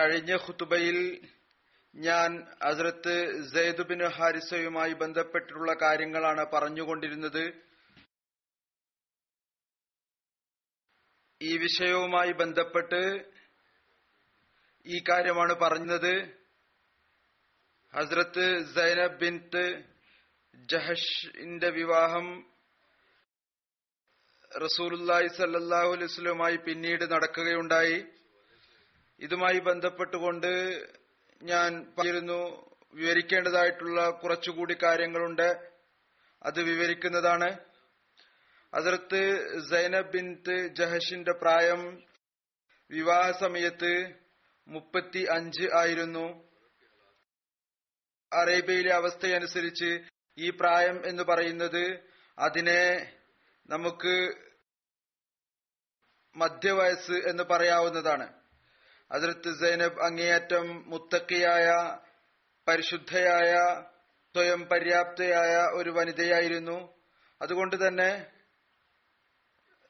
കഴിഞ്ഞ ഖുതുബയിൽ ഞാൻ ഹസ്രത്ത് സെയ്ദുബിൻ ഹാരിസയുമായി ബന്ധപ്പെട്ടിട്ടുള്ള കാര്യങ്ങളാണ് പറഞ്ഞുകൊണ്ടിരുന്നത്. ഈ വിഷയവുമായി ബന്ധപ്പെട്ട് ഈ കാര്യമാണ് പറഞ്ഞത്. ഹസ്രത്ത് സൈനബ് ബിൻത്ത് ജഹഷിന്റെ വിവാഹം റസൂലുല്ലായി വസല്ലമയുമായി പിന്നീട് നടക്കുകയുണ്ടായി. ഇതുമായി ബന്ധപ്പെട്ടുകൊണ്ട് ഞാൻ പറഞ്ഞിരുന്നു വിവരിക്കേണ്ടതായിട്ടുള്ള കുറച്ചുകൂടി കാര്യങ്ങളുണ്ട്. അത് വിവരിക്കുന്നതാണ്. അതിർത്ത് സൈനബ് ബിൻത്ത് ജഹഷിന്റെ പ്രായം വിവാഹ സമയത്ത് മുപ്പത്തി അഞ്ച് ആയിരുന്നു. അറേബ്യയിലെ അവസ്ഥയനുസരിച്ച് ഈ പ്രായം എന്ന് പറയുന്നത് അതിനെ നമുക്ക് മധ്യവയസ്സ് എന്ന് പറയാവുന്നതാണ്. ഹസരത്ത് സൈനബ് അങ്ങേയറ്റം മുത്തക്കിയായ പരിശുദ്ധയായ സ്വയം പര്യാപ്തയായ ഒരു വനിതയായിരുന്നു. അതുകൊണ്ട് തന്നെ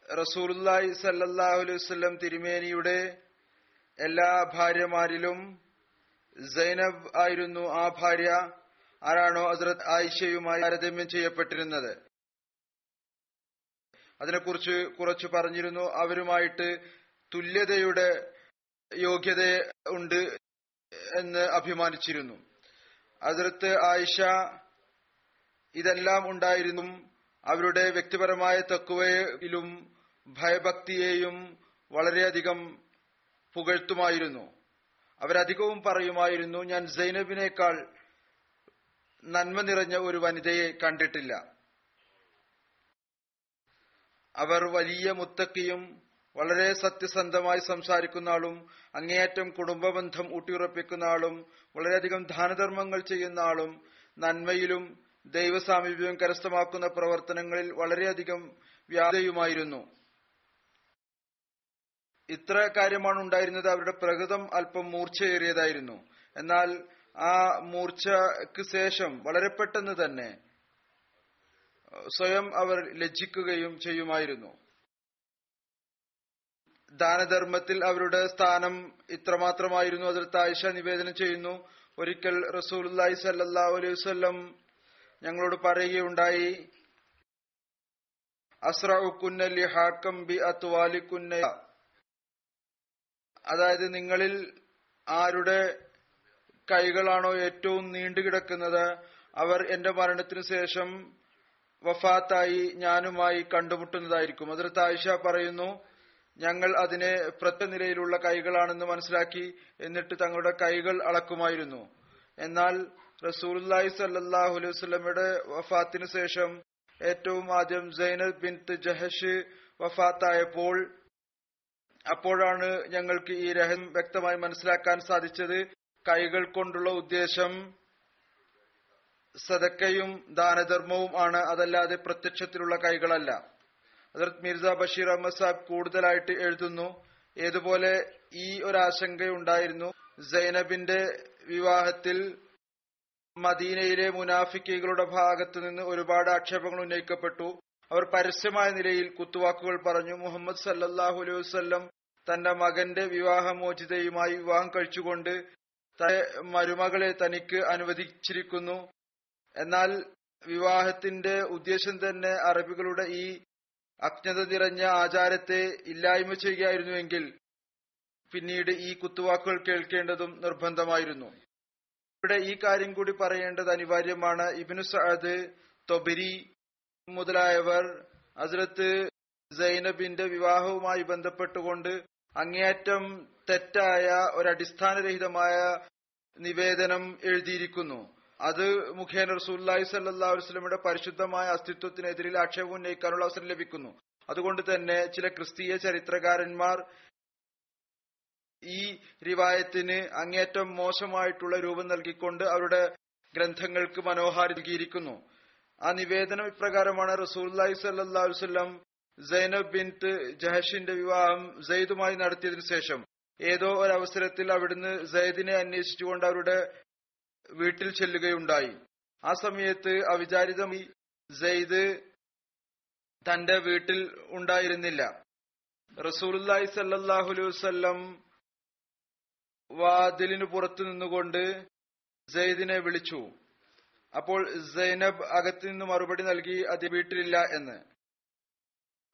റസൂലുല്ലാഹി സല്ലാഹു അലൈഹി വസല്ലം തിരുമേനിയുടെ എല്ലാ ഭാര്യമാരിലും സൈനബ് ആയിരുന്നു ആ ഭാര്യ. ആരാണോ ഹസ്രത് ആയിഷയുമായി താരതമ്യം ചെയ്യപ്പെട്ടിരുന്നത്. അതിനെക്കുറിച്ച് കുറച്ച് പറഞ്ഞിരുന്നു. അവരുമായിട്ട് തുല്യതയുടെ യോഗ്യത ഉണ്ട് എന്ന് അഭിമാനിച്ചിരുന്നു. അതിർത്ത് ആയിഷ ഇതെല്ലാം ഉണ്ടായിരുന്നു. അവരുടെ വ്യക്തിപരമായ തക്കുവയിലും ഭയഭക്തിയെയും വളരെയധികം പുകഴ്ത്തുമായിരുന്നു. അവരധികവും പറയുമായിരുന്നു ഞാൻ സൈനബിനേക്കാൾ നന്മ നിറഞ്ഞ ഒരു വനിതയെ കണ്ടിട്ടില്ല. അവർ വലിയ മുത്തക്കിയും വളരെ സത്യസന്ധമായി സംസാരിക്കുന്ന ആളും അങ്ങേയറ്റം കുടുംബബന്ധം ഊട്ടിയുറപ്പിക്കുന്ന ആളും വളരെയധികം ദാനധർമ്മങ്ങൾ ചെയ്യുന്ന ആളും നന്മയിലും ദൈവസാമീപ്യം കരസ്ഥമാക്കുന്ന പ്രവർത്തനങ്ങളിൽ വളരെയധികം വ്യാധയുമായിരുന്നു ഇത്ര കാര്യമാണ് ഉണ്ടായിരുന്നത്. അവരുടെ പ്രകൃതം അല്പം മൂർച്ചയേറിയതായിരുന്നു. എന്നാൽ ആ മൂർച്ചയ്ക്ക് ശേഷം വളരെ പെട്ടെന്ന് തന്നെ സ്വയം അവർ ലജ്ജിക്കുകയും ചെയ്യുമായിരുന്നു. ദാനധർമ്മത്തിൽ അവരുടെ സ്ഥാനം ഇത്രമാത്രമായിരുന്നു. അതിൽ ആയിഷ നിവേദനം ചെയ്യുന്നു. ഒരിക്കൽ റസൂലി സല്ലാ അലൈഹി വസ്ലം ഞങ്ങളോട് പറയുകയുണ്ടായി അസ്രഉക്കുന്നലി ഹാക്കം ബി അത്വാലിക്കുന്ന അതായത് നിങ്ങളിൽ ആരുടെ കൈകളാണോ ഏറ്റവും നീണ്ടുകിടക്കുന്നത് അവർ എന്റെ മരണത്തിനു ശേഷം വഫാത്തായി ഞാനുമായി കണ്ടുമുട്ടുന്നതായിരിക്കും. അതിർത്ത് ആയിഷ പറയുന്നു ഞങ്ങൾ അതിനെ പ്രത്യ നിലയിലുള്ള കൈകളാണെന്ന് മനസ്സിലാക്കി എന്നിട്ട് തങ്ങളുടെ കൈകൾ അളക്കുമായിരുന്നു. എന്നാൽ റസൂലി സല്ലാഹു അലൈഹി വഫാത്തിന് ശേഷം ഏറ്റവും ആദ്യം സൈനബ് ബിൻ ജഹഷ് വഫാത്തായപ്പോൾ അപ്പോഴാണ് ഞങ്ങൾക്ക് ഈ രഹം വ്യക്തമായി മനസ്സിലാക്കാൻ സാധിച്ചത്. കൈകൾ കൊണ്ടുള്ള ഉദ്ദേശം സദക്കയും ദാനധർമ്മവും ആണ് അതല്ലാതെ പ്രത്യക്ഷത്തിലുള്ള കൈകളല്ല. ഹസരത് മിർസ ബഷീർ അഹമ്മദ് സാബ് കൂടുതലായിട്ട് എഴുതുന്നു. ഏതുപോലെ ഈ ഒരു ആശങ്കയുണ്ടായിരുന്നു സൈനബിന്റെ വിവാഹത്തിൽ മദീനയിലെ മുനാഫിക്കുകളുടെ ഭാഗത്തു നിന്ന് ഒരുപാട് ആക്ഷേപങ്ങൾ ഉന്നയിക്കപ്പെട്ടു. അവർ പരസ്യമായ നിലയിൽ കുത്തുവാക്കുകൾ പറഞ്ഞു. മുഹമ്മദ് സല്ലാഹു അലൈഹി വസ്ല്ലം തന്റെ മകന്റെ വിവാഹമോചിതയുമായി വിവാഹം കഴിച്ചുകൊണ്ട് മരുമകളെ തനിക്ക് അനുവദിച്ചിരിക്കുന്നു. എന്നാൽ വിവാഹത്തിന്റെ ഉദ്ദേശം തന്നെ അറബികളുടെ ഈ അജ്ഞത നിറഞ്ഞ ആചാരത്തെ ഇല്ലായ്മ ചെയ്യുകയായിരുന്നുവെങ്കിൽ പിന്നീട് ഈ കുത്തുവാക്കുകൾ കേൾക്കേണ്ടതും നിർബന്ധമായിരുന്നു. ഇവിടെ ഈ കാര്യം കൂടി പറയേണ്ടത് അനിവാര്യമാണ്. ഇബിനു സഅദ് തൊബരി മുതലായവർ ഹസ്രത്ത് സൈനബിന്റെ വിവാഹവുമായി ബന്ധപ്പെട്ടുകൊണ്ട് അങ്ങേയറ്റം തെറ്റായ ഒരടിസ്ഥാനരഹിതമായ നിവേദനം എഴുതിയിരിക്കുന്നു. അത് മുഖേന റസൂല്ലായി സല്ലാ വസ്ലമിയുടെ പരിശുദ്ധമായ അസ്തിത്വത്തിനെതിരിൽ ആക്ഷേപം ഉന്നയിക്കാനുള്ള അവസരം ലഭിക്കുന്നു. അതുകൊണ്ട് തന്നെ ചില ക്രിസ്തീയ ചരിത്രകാരന്മാർ ഈ റിവായത്തിന് അങ്ങേറ്റം മോശമായിട്ടുള്ള രൂപം നൽകിക്കൊണ്ട് അവരുടെ ഗ്രന്ഥങ്ങൾക്ക് മനോഹാരി നൽകിയിരിക്കുന്നു. ആ നിവേദനം ഇപ്രകാരമാണ് റസൂല്ലായി സല്ലാ വസ്ലം സൈനബ് ബിൻത്ത് ജഹഷിന്റെ വിവാഹം സെയ്ദുമായി നടത്തിയതിനു ശേഷം. ഏതോ ഒരവസരത്തിൽ അവിടുന്ന് സെയ്ദിനെ അന്വേഷിച്ചുകൊണ്ട് അവരുടെ വീട്ടിൽ ചെല്ലുകയുണ്ടായി. ആ സമയത്ത് അവിചാരിതമായി സെയ്ദ് തന്റെ വീട്ടിൽ ഉണ്ടായിരുന്നില്ല. റസൂലി സല്ലാഹുലുസല്ലം വാതിലിന് പുറത്തു നിന്നുകൊണ്ട് സെയ്ദിനെ വിളിച്ചു. അപ്പോൾ സൈനബ് അകത്തു നിന്ന് മറുപടി നൽകി അത് വീട്ടിലില്ല എന്ന്.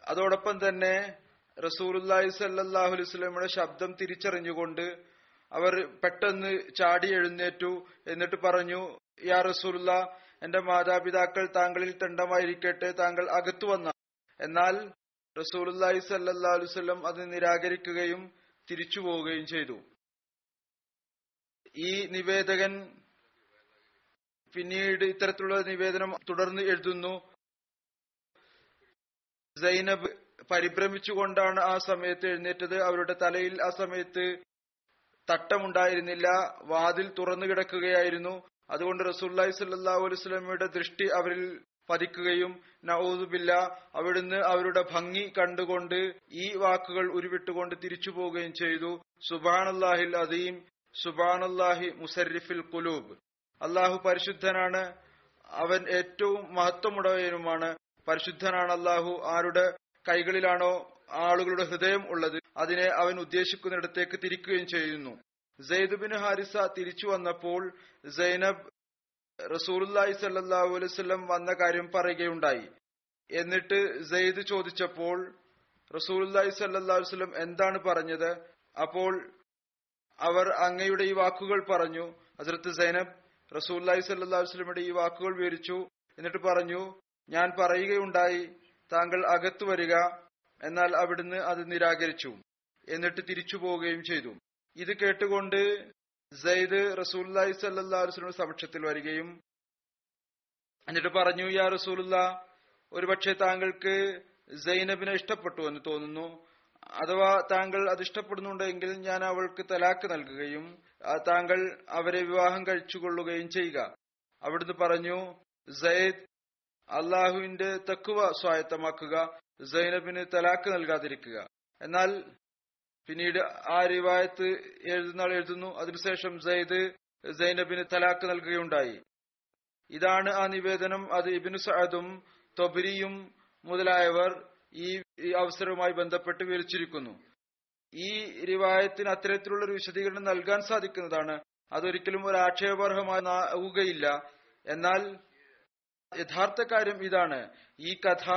അതോടൊപ്പം തന്നെ റസൂലുല്ലാഹി സല്ലാഹുലുസ്ലമിയുടെ ശബ്ദം തിരിച്ചറിഞ്ഞുകൊണ്ട് അവർ പെട്ടെന്ന് ചാടി എഴുന്നേറ്റു. എന്നിട്ട് പറഞ്ഞു യാ റസൂലുള്ള എന്റെ മാതാപിതാക്കൾ താങ്കളിൽ തണ്ടമായിരിക്കട്ടെ താങ്കൾ അകത്തു വന്ന. എന്നാൽ റസൂലുല്ലാഹി സല്ലാ അലുവല്ലം അത് നിരാകരിക്കുകയും തിരിച്ചു പോവുകയും ചെയ്തു. ഈ നിവേദകൻ പിന്നീട് ഇത്തരത്തിലുള്ള നിവേദനം തുടർന്ന് എഴുതുന്നു. സൈനബ് പരിഭ്രമിച്ചുകൊണ്ടാണ് ആ സമയത്ത് എഴുന്നേറ്റത്. അവരുടെ തലയിൽ ആ സമയത്ത് തട്ടമുണ്ടായിരുന്നില്ല. വാതിൽ തുറന്നു കിടക്കുകയായിരുന്നു. അതുകൊണ്ട് റസൂല്ലായി സല്ലാഹു അലുസ്ലമിയുടെ ദൃഷ്ടി അവരിൽ പതിക്കുകയും നൌദുബില്ല അവിടുന്ന് അവരുടെ ഭംഗി കണ്ടുകൊണ്ട് ഈ വാക്കുകൾ ഉരുവിട്ടുകൊണ്ട് തിരിച്ചു പോവുകയും ചെയ്തു. സുബാനുല്ലാഹിൽ അദീം സുബാനുല്ലാഹി മുസരിഫിൽ കുലൂബ് അള്ളാഹു പരിശുദ്ധനാണ് അവൻ ഏറ്റവും മഹത്വമുടവനുമാണ് പരിശുദ്ധനാണ് അള്ളാഹു ആരുടെ കൈകളിലാണോ ആളുകളുടെ ഹൃദയം ഉള്ളത്. അതിനെ അവൻ ഉദ്ദേശിക്കുന്നിടത്തേക്ക് തിരിക്കുകയും ചെയ്യുന്നു. ബിൻ ഹാരിസ തിരിച്ചു വന്നപ്പോൾ സൈനബ് റസൂലുല്ലാഹി സല്ലാഹു അലൈവല്ലം വന്ന കാര്യം പറയുകയുണ്ടായി. എന്നിട്ട് സെയ്ദ് ചോദിച്ചപ്പോൾ റസൂലുല്ലാഹി സല്ലാ വസ്ലം എന്താണ് പറഞ്ഞത്? അപ്പോൾ അവർ അങ്ങയുടെ ഈ വാക്കുകൾ പറഞ്ഞു. ഹസരത്ത് സൈനബ് റസൂല്ലായി സല്ലാ വസ്ലമിയുടെ ഈ വാക്കുകൾ വിവരിച്ചു. എന്നിട്ട് പറഞ്ഞു ഞാൻ പറയുകയുണ്ടായി. താങ്കൾ അകത്തു വരിക. എന്നാൽ അവിടുന്ന് അത് നിരാകരിച്ചു എന്നിട്ട് തിരിച്ചു പോവുകയും ചെയ്തു. ഇത് കേട്ടുകൊണ്ട് സയ്ദ് റസൂല്ലായി സല്ലാ വസ്ലമിന്റെ സമക്ഷത്തിൽ വരികയും എന്നിട്ട് പറഞ്ഞു യാ റസൂലുള്ള ഒരുപക്ഷെ താങ്കൾക്ക് സൈനബിനെ ഇഷ്ടപ്പെട്ടു എന്ന് തോന്നുന്നു. അഥവാ താങ്കൾ അത് ഇഷ്ടപ്പെടുന്നുണ്ടെങ്കിൽ ഞാൻ അവൾക്ക് തലാക്ക് നൽകുകയും താങ്കൾ അവരെ വിവാഹം കഴിച്ചുകൊള്ളുകയും ചെയ്യുക. അവിടുന്ന് പറഞ്ഞു സയ്ദ് അള്ളാഹുവിന്റെ തക്കുവ സ്വായത്തമാക്കുക. സൈനബിന് തലാക്ക് നൽകാതിരിക്കുക. എന്നാൽ പിന്നീട് ആ റിവായത്ത് എഴുതുന്ന ആൾ എഴുതുന്നു. അതിനുശേഷം സൈദ് സൈനബിന് തലാക്ക് നൽകുകയുണ്ടായി. ഇതാണ് ആ നിവേദനം. അത് ഇബിനു സഅദും തൊബരിയും മുതലായവർ ഈ അവസരവുമായി ബന്ധപ്പെട്ട് വിവരിച്ചിരിക്കുന്നു. ഈ റിവായത്തിന് അത്തരത്തിലുള്ള ഒരു വിശദീകരണം നൽകാൻ സാധിക്കുന്നതാണ്. അതൊരിക്കലും ഒരു ആക്ഷേപാർഹമാകുകയില്ല എന്നാൽ യഥാർത്ഥ കാര്യം ഇതാണ്. ഈ കഥ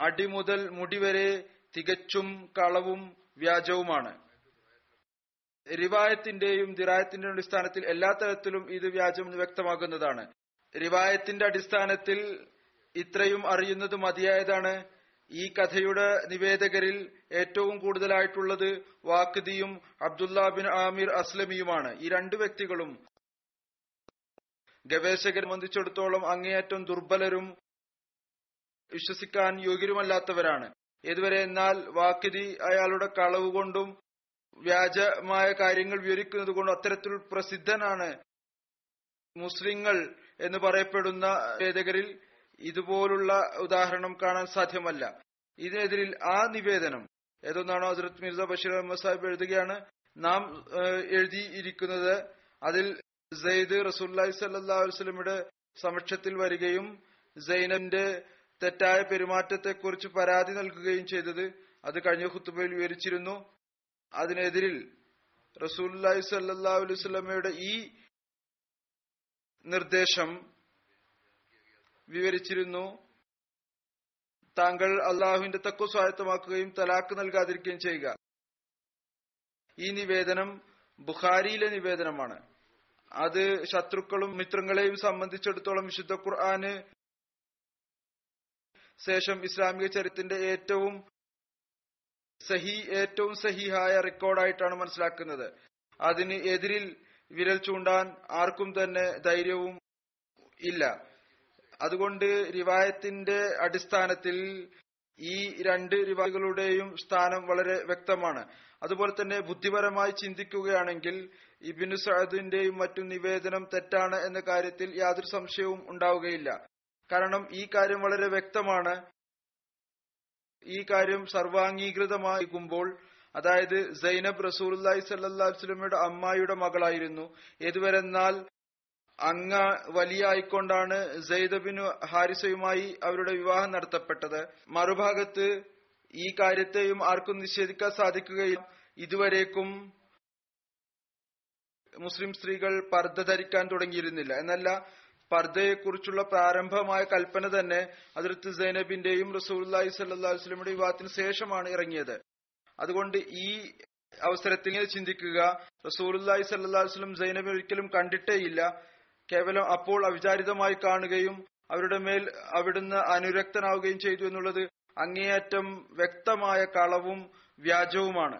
അടിമുതൽ മുടിവരെ തികച്ചും കളവും വ്യാജവുമാണ്. റിവായത്തിന്റെയും ദിറായത്തിന്റെയും അടിസ്ഥാനത്തിൽ എല്ലാ തരത്തിലും ഇത് വ്യാജം വ്യക്തമാക്കുന്നതാണ്. റിവായത്തിന്റെ അടിസ്ഥാനത്തിൽ ഇത്രയും അറിയുന്നത് മതിയായതാണ്. ഈ കഥയുടെ നിവേദകരിൽ ഏറ്റവും കൂടുതലായിട്ടുള്ളത് വാക്ദിയും അബ്ദുല്ല ബിൻ ആമിർ അസ്ലമിയുമാണ്. ഈ രണ്ടു വ്യക്തികളും ഗവേഷകരെ സംബന്ധിച്ചിടത്തോളം അങ്ങേയറ്റം ദുർബലരും വിശ്വസിക്കാൻ യോഗ്യരുമല്ലാത്തവരാണ്. ഏതുവരെ എന്നാൽ വാക്കിതി അയാളുടെ കളവ് കൊണ്ടും വ്യാജമായ കാര്യങ്ങൾ വിവരിക്കുന്നത് കൊണ്ടും അത്തരത്തിൽ പ്രസിദ്ധനാണ് മുസ്ലിങ്ങൾ എന്ന് പറയപ്പെടുന്ന വേദകരിൽ ഇതുപോലുള്ള ഉദാഹരണം കാണാൻ സാധ്യമല്ല. ഇതിനെതിരിൽ ആ നിവേദനം ഏതൊന്നാണോ ഹസരത് മിർസ ബഷീർ അഹമ്മദ് സാഹിബ് എഴുതുകയാണ് നാം എഴുതിയിരിക്കുന്നത് അതിൽ സെയ്ദ് റസൂല്ലി സല്ലാ വസ്ലമിയുടെ സമക്ഷത്തിൽ വരികയും സൈനന്റെ തെറ്റായ പെരുമാറ്റത്തെക്കുറിച്ച് പരാതി നൽകുകയും ചെയ്തത് അത് കഴിഞ്ഞ ഖുത്തുബയിൽ വിവരിച്ചിരുന്നു. അതിനെതിരിൽ റസൂല്ലി സല്ലാ അലൈവല്ലമയുടെ ഈ നിർദ്ദേശം വിവരിച്ചിരുന്നു. താങ്കൾ അള്ളാഹുവിന്റെ തക്കു സ്വായത്തമാക്കുകയും തലാക്ക് നൽകാതിരിക്കുകയും ചെയ്യുക. ഈ നിവേദനം ബുഖാരിയിലെ നിവേദനമാണ്. അത് ശത്രുക്കളും മിത്രങ്ങളെയും സംബന്ധിച്ചിടത്തോളം വിശുദ്ധ ഖുർആന് ശേഷം ഇസ്ലാമിക ചരിത്രത്തിന്റെ ഏറ്റവും സഹി ഏറ്റവും സഹിഹായ റെക്കോർഡായിട്ടാണ് മനസ്സിലാക്കുന്നത്. അതിന് എതിരിൽ വിരൽ ചൂണ്ടാൻ ആർക്കും തന്നെ ധൈര്യവും ഇല്ല. അതുകൊണ്ട് റിവായത്തിന്റെ അടിസ്ഥാനത്തിൽ ഈ രണ്ട് റിവായകളുടെയും സ്ഥാനം വളരെ വ്യക്തമാണ്. അതുപോലെ തന്നെ ബുദ്ധിപരമായി ചിന്തിക്കുകയാണെങ്കിൽ ഇബിനു സഅദിന്റെയും മറ്റും നിവേദനം തെറ്റാണ് എന്ന കാര്യത്തിൽ യാതൊരു സംശയവും ഉണ്ടാവുകയില്ല. കാരണം ഈ കാര്യം വളരെ വ്യക്തമാണ്. ഈ കാര്യം സർവാംഗീകൃതമായിരിക്കുമ്പോൾ അതായത് സൈനബ് റസൂലി സല്ലാ വസ്ലമയുടെ അമ്മായിയുടെ മകളായിരുന്നു. ഏതുവരെന്നാൽ അങ്ങ വലിയ ആയിക്കൊണ്ടാണ് സെയ്ദബിനു ഹാരിസയുമായി അവരുടെ വിവാഹം നടത്തപ്പെട്ടത്. മറുഭാഗത്ത് ഈ കാര്യത്തെയും ആർക്കും നിഷേധിക്കാൻ സാധിക്കുകയും ഇതുവരേക്കും മുസ്ലിം സ്ത്രീകൾ പർദ്ധ ധരിക്കാൻ തുടങ്ങിയിരുന്നില്ല. എന്നല്ല പർദ്ദയെക്കുറിച്ചുള്ള പ്രാരംഭമായ കൽപ്പന തന്നെ അതിർത്ത് സൈനബിന്റെയും റസൂല്ലായി സല്ലാ വസ്ലമിയുടെ വിവാഹത്തിന് ശേഷമാണ് ഇറങ്ങിയത്. അതുകൊണ്ട് ഈ അവസരത്തിൽ ചിന്തിക്കുക റസൂലുല്ലാഹി സല്ലാ വസ്ലം സൈനബിനെ ഒരിക്കലും കണ്ടിട്ടേയില്ല. കേവലം അപ്പോൾ അവിചാരിതമായി കാണുകയും അവരുടെ മേൽ അവിടുന്ന് അനുരക്തനാവുകയും ചെയ്തു എന്നുള്ളത് അങ്ങേയറ്റം വ്യക്തമായ കളവും വ്യാജവുമാണ്.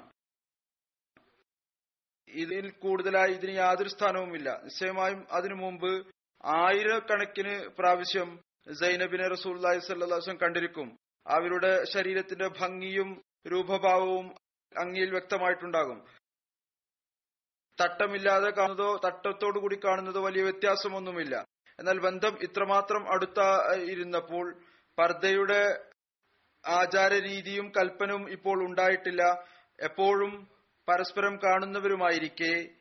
ഇതിൽ കൂടുതലായി ഇതിന് യാതൊരു സ്ഥാനവുമില്ല. നിശ്ചയമായും അതിനു മുമ്പ് ആയിരക്കണക്കിന് പ്രാവശ്യം സൈനബിനെ റസൂല്ലായി സല്ലാസ്വം കണ്ടിരിക്കും. അവരുടെ ശരീരത്തിന്റെ ഭംഗിയും രൂപഭാവവും അങ്ങിയിൽ വ്യക്തമായിട്ടുണ്ടാകും. തട്ടമില്ലാതെ കാണുന്നതോ തട്ടത്തോടു കൂടി കാണുന്നതോ വലിയ വ്യത്യാസമൊന്നുമില്ല. എന്നാൽ ബന്ധം ഇത്രമാത്രം അടുത്ത ഇരുന്നപ്പോൾ പർദ്ദയുടെ ആചാരരീതിയും കൽപ്പനവും ഇപ്പോൾ ഉണ്ടായിട്ടില്ല. എപ്പോഴും പരസ്പരം കാണുന്നവരുമായിരിക്കെ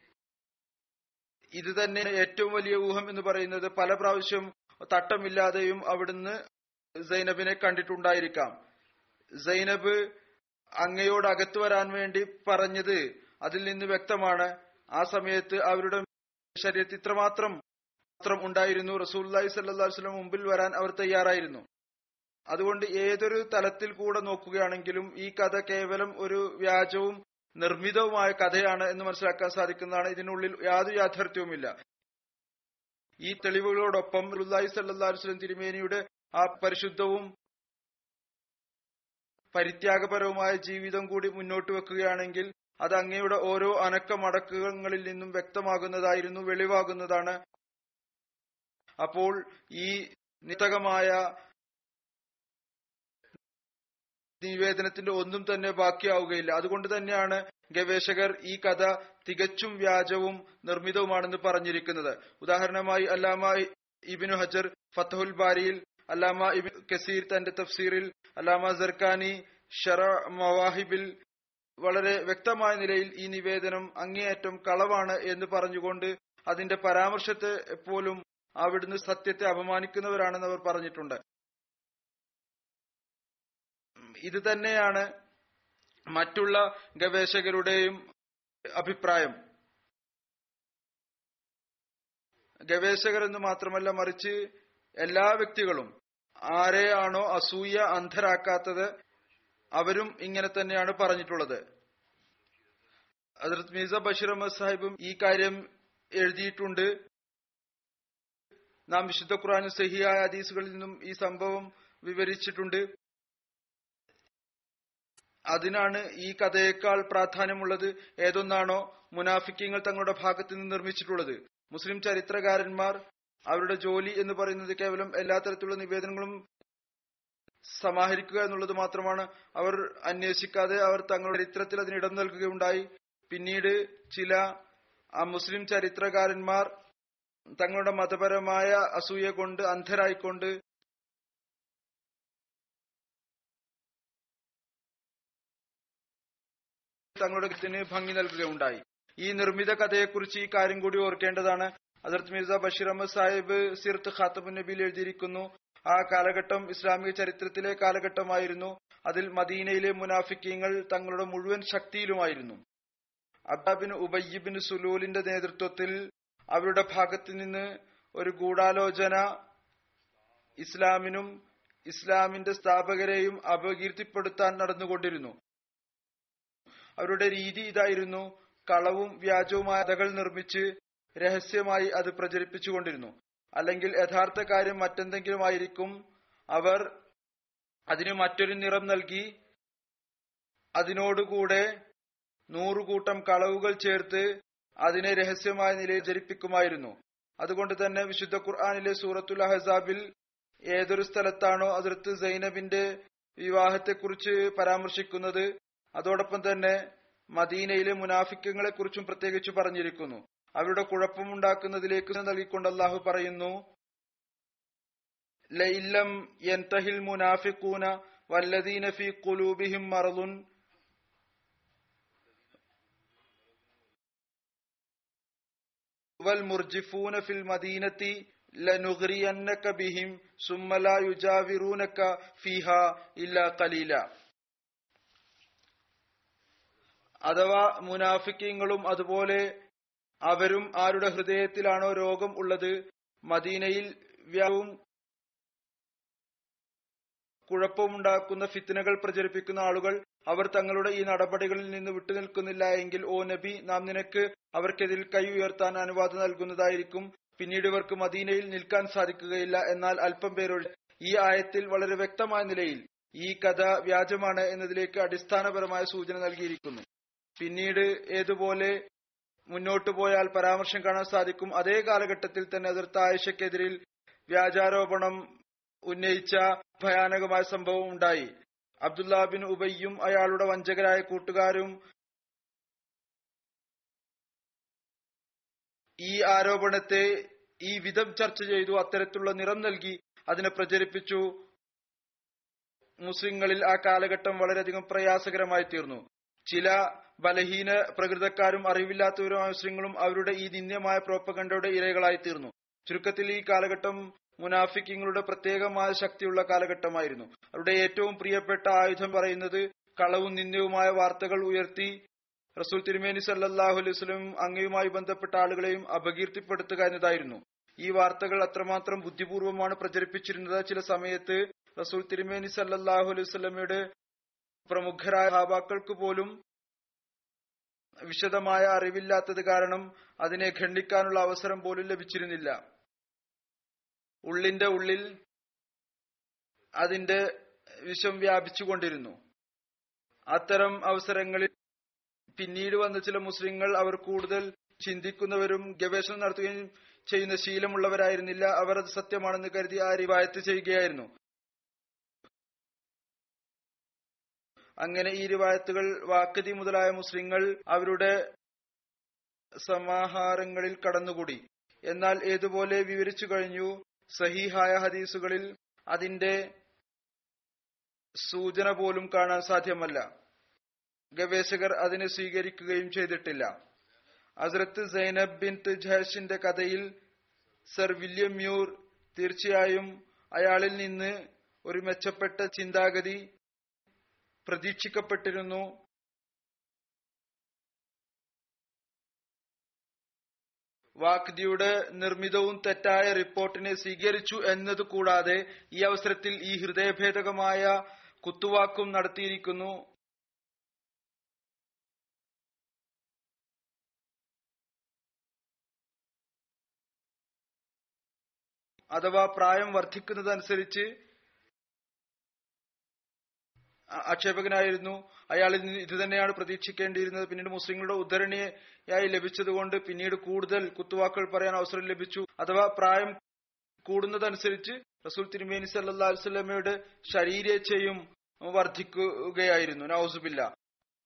ഇത് തന്നെ ഏറ്റവും വലിയ ഊഹം എന്ന് പറയുന്നത് പല പ്രാവശ്യം തട്ടമില്ലാതെയും അവിടുന്ന് സൈനബിനെ കണ്ടിട്ടുണ്ടായിരിക്കാം. സൈനബ് അങ്ങയോട് അകത്തു വരാൻ വേണ്ടി പറഞ്ഞത് അതിൽ നിന്ന് വ്യക്തമാണ്. ആ സമയത്ത് അവരുടെ ശരീരത്തിൽ ഇത്രമാത്രം മാത്രം ഉണ്ടായിരുന്നു. റസൂല്ലായി സല്ലാസ്ലം മുമ്പിൽ വരാൻ അവർ തയ്യാറായിരുന്നു. അതുകൊണ്ട് ഏതൊരു തലത്തിൽ കൂടെ നോക്കുകയാണെങ്കിലും ഈ കഥ കേവലം ഒരു വ്യാജവും നിർമ്മിതവുമായ കഥയാണ് എന്ന് മനസ്സിലാക്കാൻ സാധിക്കുന്നതാണ്. ഇതിനുള്ളിൽ യാതൊരു യാഥാർത്ഥ്യവുമില്ല. ഈ തെളിവുകളോടൊപ്പം റുല്ലായി സല്ലാസ്ലം തിരുമേനിയുടെ ആ പരിശുദ്ധവും പരിത്യാഗപരവുമായ ജീവിതം കൂടി മുന്നോട്ട് വെക്കുകയാണെങ്കിൽ അത് അങ്ങയുടെ ഓരോ അനക്കമടക്കങ്ങളിൽ നിന്നും വ്യക്തമാകുന്നതായിരുന്നു വെളിവാകുന്നതാണ്. അപ്പോൾ ഈ നിതകമായ നിവേദനത്തിന്റെ ഒന്നും തന്നെ ബാക്കിയാവുകയില്ല. അതുകൊണ്ട് തന്നെയാണ് ഗവേഷകർ ഈ കഥ തികച്ചും വ്യാജവും നിർമ്മിതവുമാണെന്ന് പറഞ്ഞിരിക്കുന്നത്. ഉദാഹരണമായി അല്ലാമ ഇബിനു ഹജർ ഫത്തഹുൽ ബാരിയിൽ അല്ലാമ ഇബിൻ കസീർ തന്റെ തഫ്സീറിൽ അല്ലാമ ജർക്കാനി ഷറ മവാഹിബിൽ വളരെ വ്യക്തമായ നിലയിൽ ഈ നിവേദനം അങ്ങേയറ്റം കളവാണ് എന്ന് പറഞ്ഞുകൊണ്ട് അതിന്റെ പരാമർശത്തെ പോലും അവിടുന്ന് സത്യത്തെ അപമാനിക്കുന്നവരാണെന്ന് അവർ പറഞ്ഞിട്ടുണ്ട്. ഇത് തന്നെയാണ് മറ്റുള്ള ഗവേഷകരുടെയും അഭിപ്രായം. ഗവേഷകർ എന്ന് മാത്രമല്ല മറിച്ച് എല്ലാ വ്യക്തികളും ആരെയാണോ അസൂയ അന്ധരാക്കാത്തത് അവരും ഇങ്ങനെ തന്നെയാണ് പറഞ്ഞിട്ടുള്ളത്. ഹജറത് മീസ ബഷീർ അഹമ്മദ് സാഹിബും ഈ കാര്യം എഴുതിയിട്ടുണ്ട്. നാം വിശുദ്ധ ഖുറാനും സഹിയായ ഹദീസുകളിൽ നിന്നും ഈ സംഭവം വിവരിച്ചിട്ടുണ്ട്. അതിനാണ് ഈ കഥയേക്കാൾ പ്രാധാന്യമുള്ളത് ഏതൊന്നാണോ മുനാഫിക്കങ്ങൾ തങ്ങളുടെ ഭാഗത്ത് നിന്ന് നിർമ്മിച്ചിട്ടുള്ളത്. മുസ്ലിം ചരിത്രകാരന്മാർ അവരുടെ ജോലി എന്ന് പറയുന്നത് കേവലം എല്ലാ തരത്തിലുള്ള നിവേദനങ്ങളും സമാഹരിക്കുക എന്നുള്ളത് മാത്രമാണ്. അവർ അന്വേഷിക്കാതെ അവർ തങ്ങളുടെ ചരിത്രത്തിൽ അതിന് ഇടം നൽകുകയുണ്ടായി. പിന്നീട് ചില ആ മുസ്ലിം ചരിത്രകാരന്മാർ തങ്ങളുടെ മതപരമായ അസൂയ കൊണ്ട് അന്ധരായിക്കൊണ്ട് തങ്ങളുടെ കത്തിന് ഭംഗി നൽകുകയുണ്ടായി. ഈ നിർമ്മിത കഥയെക്കുറിച്ച് ഈ കാര്യം കൂടി ഓർക്കേണ്ടതാണ്. അതിർത്ത് മിർസ ബഷീർ അഹമ്മദ് സാഹിബ് സിർത്ത് ഖാത്തബ് നബിയിൽ എഴുതിയിരിക്കുന്നു. ആ കാലഘട്ടം ഇസ്ലാമിക ചരിത്രത്തിലെ കാലഘട്ടമായിരുന്നു. അതിൽ മദീനയിലെ മുനാഫിക്കീങ്ങൾ തങ്ങളുടെ മുഴുവൻ ശക്തിയിലുമായിരുന്നു. അബ്ബാബിൻ ഉബയ്യബിൻ സുലൂലിന്റെ നേതൃത്വത്തിൽ അവരുടെ ഭാഗത്തു നിന്ന് ഒരു ഗൂഢാലോചന ഇസ്ലാമിനും ഇസ്ലാമിന്റെ സ്ഥാപകരെയും അപകീർത്തിപ്പെടുത്താൻ നടന്നുകൊണ്ടിരുന്നു. അവരുടെ രീതി ഇതായിരുന്നു. കളവും വ്യാജവുമായ കഥകൾ നിർമ്മിച്ച് രഹസ്യമായി അത് പ്രചരിപ്പിച്ചുകൊണ്ടിരുന്നു. അല്ലെങ്കിൽ യഥാർത്ഥ കാര്യം മറ്റെന്തെങ്കിലും ആയിരിക്കും അവർ അതിന് മറ്റൊരു നിറം നൽകി അതിനോടുകൂടെ നൂറുകൂട്ടം കളവുകൾ ചേർത്ത് അതിനെ രഹസ്യമായ നിലയിൽ ജരിപ്പിക്കുമായിരുന്നു അതുകൊണ്ട് തന്നെ വിശുദ്ധ ഖുർആാനിലെ സൂറത്തുൽ അഹസാബിൽ ഏതൊരു സ്ഥലത്താണോ അതിർത്ത് സൈനബിന്റെ വിവാഹത്തെക്കുറിച്ച് പരാമർശിക്കുന്നത്? അതോടൊപ്പം തന്നെ മദീനയിലെ മുനാഫിക്കങ്ങളെ കുറിച്ചും പ്രത്യേകിച്ച് പറഞ്ഞിരിക്കുന്നു അവരുടെ കുഴപ്പമുണ്ടാക്കുന്നതിലേക്ക് നൽകിക്കൊണ്ട് അള്ളാഹു പറയുന്നു ലൈലം യൻതഹിൽ മുനാഫിക്കൂന വല്ലദീന ഫി ഖുലൂബിഹിം മറലുൻ والمرجفون في المدينة لنغرينك بهم ثم لا يجاورونك فيها إلا قليلا അഥവാ മുനാഫിക്കങ്ങളും അതുപോലെ അവരും ആരുടെ ഹൃദയത്തിലാണോ രോഗം ഉള്ളത് മദീനയിൽ വ്യാവും കുഴപ്പമുണ്ടാക്കുന്ന ഫിത്തനകൾ പ്രചരിപ്പിക്കുന്ന ആളുകൾ അവർ തങ്ങളുടെ ഈ നടപടികളിൽ നിന്ന് വിട്ടുനിൽക്കുന്നില്ല എങ്കിൽ ഓ നബി നാം നിനക്ക് അവർക്കെതിൽ കൈ ഉയർത്താൻ അനുവാദം നൽകുന്നതായിരിക്കും. പിന്നീട് ഇവർക്ക് മദീനയിൽ നിൽക്കാൻ സാധിക്കുകയില്ല. എന്നാൽ അല്പം പേരോട് ഈ ആയത്തിൽ വളരെ വ്യക്തമായ നിലയിൽ ഈ കഥ വ്യാജമാണ് എന്നതിലേക്ക് അടിസ്ഥാനപരമായ സൂചന നൽകിയിരിക്കുന്നു. പിന്നീട് ഏതുപോലെ മുന്നോട്ട് പോയാൽ പരാമർശം കാണാൻ സാധിക്കും. അതേ കാലഘട്ടത്തിൽ തന്നെ അതിർത്ത ആയിഷക്കെതിരിൽ വ്യാജാരോപണം ഉന്നയിച്ച ഭയാനകമായ സംഭവം ഉണ്ടായി. അബ്ദുല്ല ബിൻ ഉബയ്യും അയാളുടെ വഞ്ചകരായ കൂട്ടുകാരും ഈ ആരോപണത്തെ ഈ വിധം ചർച്ച ചെയ്തു. അത്തരത്തിലുള്ള നിറം നൽകി അതിനെ പ്രചരിപ്പിച്ചു. മുസ്ലിങ്ങളിൽ ആ കാലഘട്ടം വളരെയധികം പ്രയാസകരമായി തീർന്നു. ചില ബലഹീന പ്രകൃതക്കാരും അറിവില്ലാത്തവരുമായ മുസ്ലിങ്ങളും അവരുടെ ഈ നിന്ദ്യമായ പ്രോപ്പഗണ്ടയുടെ ഇരകളായി തീർന്നു ചുരുക്കത്തിൽ ഈ കാലഘട്ടം മുനാഫിക്കിങ്ങളുടെ പ്രത്യേകമായ ശക്തിയുള്ള കാലഘട്ടമായിരുന്നു. അവരുടെ ഏറ്റവും പ്രിയപ്പെട്ട ആയുധം പറയുന്നത് കളവും നിന്ദ്യവുമായ വാർത്തകൾ ഉയർത്തി റസൂൽ തിരുമേനി സല്ലാഹു അലൈഹി അങ്ങയുമായി ബന്ധപ്പെട്ട ആളുകളെയും അപകീർത്തിപ്പെടുത്തുക എന്നതായിരുന്നു. ഈ വാർത്തകൾ അത്രമാത്രം ബുദ്ധിപൂർവമാണ് പ്രചരിപ്പിച്ചിരുന്നത്. ചില സമയത്ത് റസൂൽ തിരുമേനി സല്ലാഹു അലൈഹി വസ്ലമയുടെ പ്രമുഖരായ ഹാബാക്കൾക്ക് പോലും വിശദമായ അറിവില്ലാത്തത് കാരണം അതിനെ ഖണ്ഡിക്കാനുള്ള അവസരം പോലും ലഭിച്ചിരുന്നില്ല. ഉള്ളിന്റെ ഉള്ളിൽ അതിന്റെ വിഷം വ്യാപിച്ചുകൊണ്ടിരുന്നു. അത്തരം അവസരങ്ങളിൽ പിന്നീട് വന്ന ചില മുസ്ലിങ്ങൾ അവർ കൂടുതൽ ചിന്തിക്കുന്നവരും ഗവേഷണം നടത്തുകയും ചെയ്യുന്ന ശീലമുള്ളവരായിരുന്നില്ല. അവർ അത് സത്യമാണെന്ന് കരുതി ആ റിവായത്ത് ചെയ്യുകയായിരുന്നു. അങ്ങനെ ഈ റിവായത്തുകൾ വാക്കതി മുതലായ മുസ്ലിങ്ങൾ അവരുടെ സമാഹാരങ്ങളിൽ കടന്നുകൂടി. എന്നാൽ ഏതുപോലെ വിവരിച്ചു കഴിഞ്ഞു സഹീഹായ ഹദീസുകളിൽ അതിന്റെ സൂചന പോലും കാണാൻ സാധ്യമല്ല. ഗവേഷകർ അതിനെ സ്വീകരിക്കുകയും ചെയ്തിട്ടില്ല. ഹസ്രത്ത് സൈനബ് ബിൻ ജഹഷിന്റെ കഥയിൽ സർ വില്യം മ്യൂർ തീർച്ചയായും അയാളിൽ നിന്ന് ഒരു മെച്ചപ്പെട്ട ചിന്താഗതി പ്രതീക്ഷിക്കപ്പെട്ടിരുന്നു. വാക്ദിയുടെ നിർമ്മിതവും തെറ്റായ റിപ്പോർട്ടിനെ സ്വീകരിച്ചു എന്നത് കൂടാതെ ഈ അവസരത്തിൽ ഈ ഹൃദയഭേദകമായ കുത്തുവാക്കും നടത്തിയിരിക്കുന്നു. അഥവാ പ്രായം വർദ്ധിക്കുന്നതനുസരിച്ച് ആക്ഷേപകനായിരുന്നു. അയാൾ ഇത് തന്നെയാണ് പ്രതീക്ഷിക്കേണ്ടിയിരുന്നത്. പിന്നീട് മുസ്ലിങ്ങളുടെ ഉദ്ധരണിയായി ലഭിച്ചതുകൊണ്ട് പിന്നീട് കൂടുതൽ കുത്തുവാക്കുകൾ പറയാൻ അവസരം ലഭിച്ചു. അഥവാ പ്രായം കൂടുന്നതനുസരിച്ച് റസൂൽ തിരുമേനി സല്ലാ വസ്ലമയുടെ ശരീരേച്ഛയും വർദ്ധിക്കുകയായിരുന്നു നൌസുബില്ല.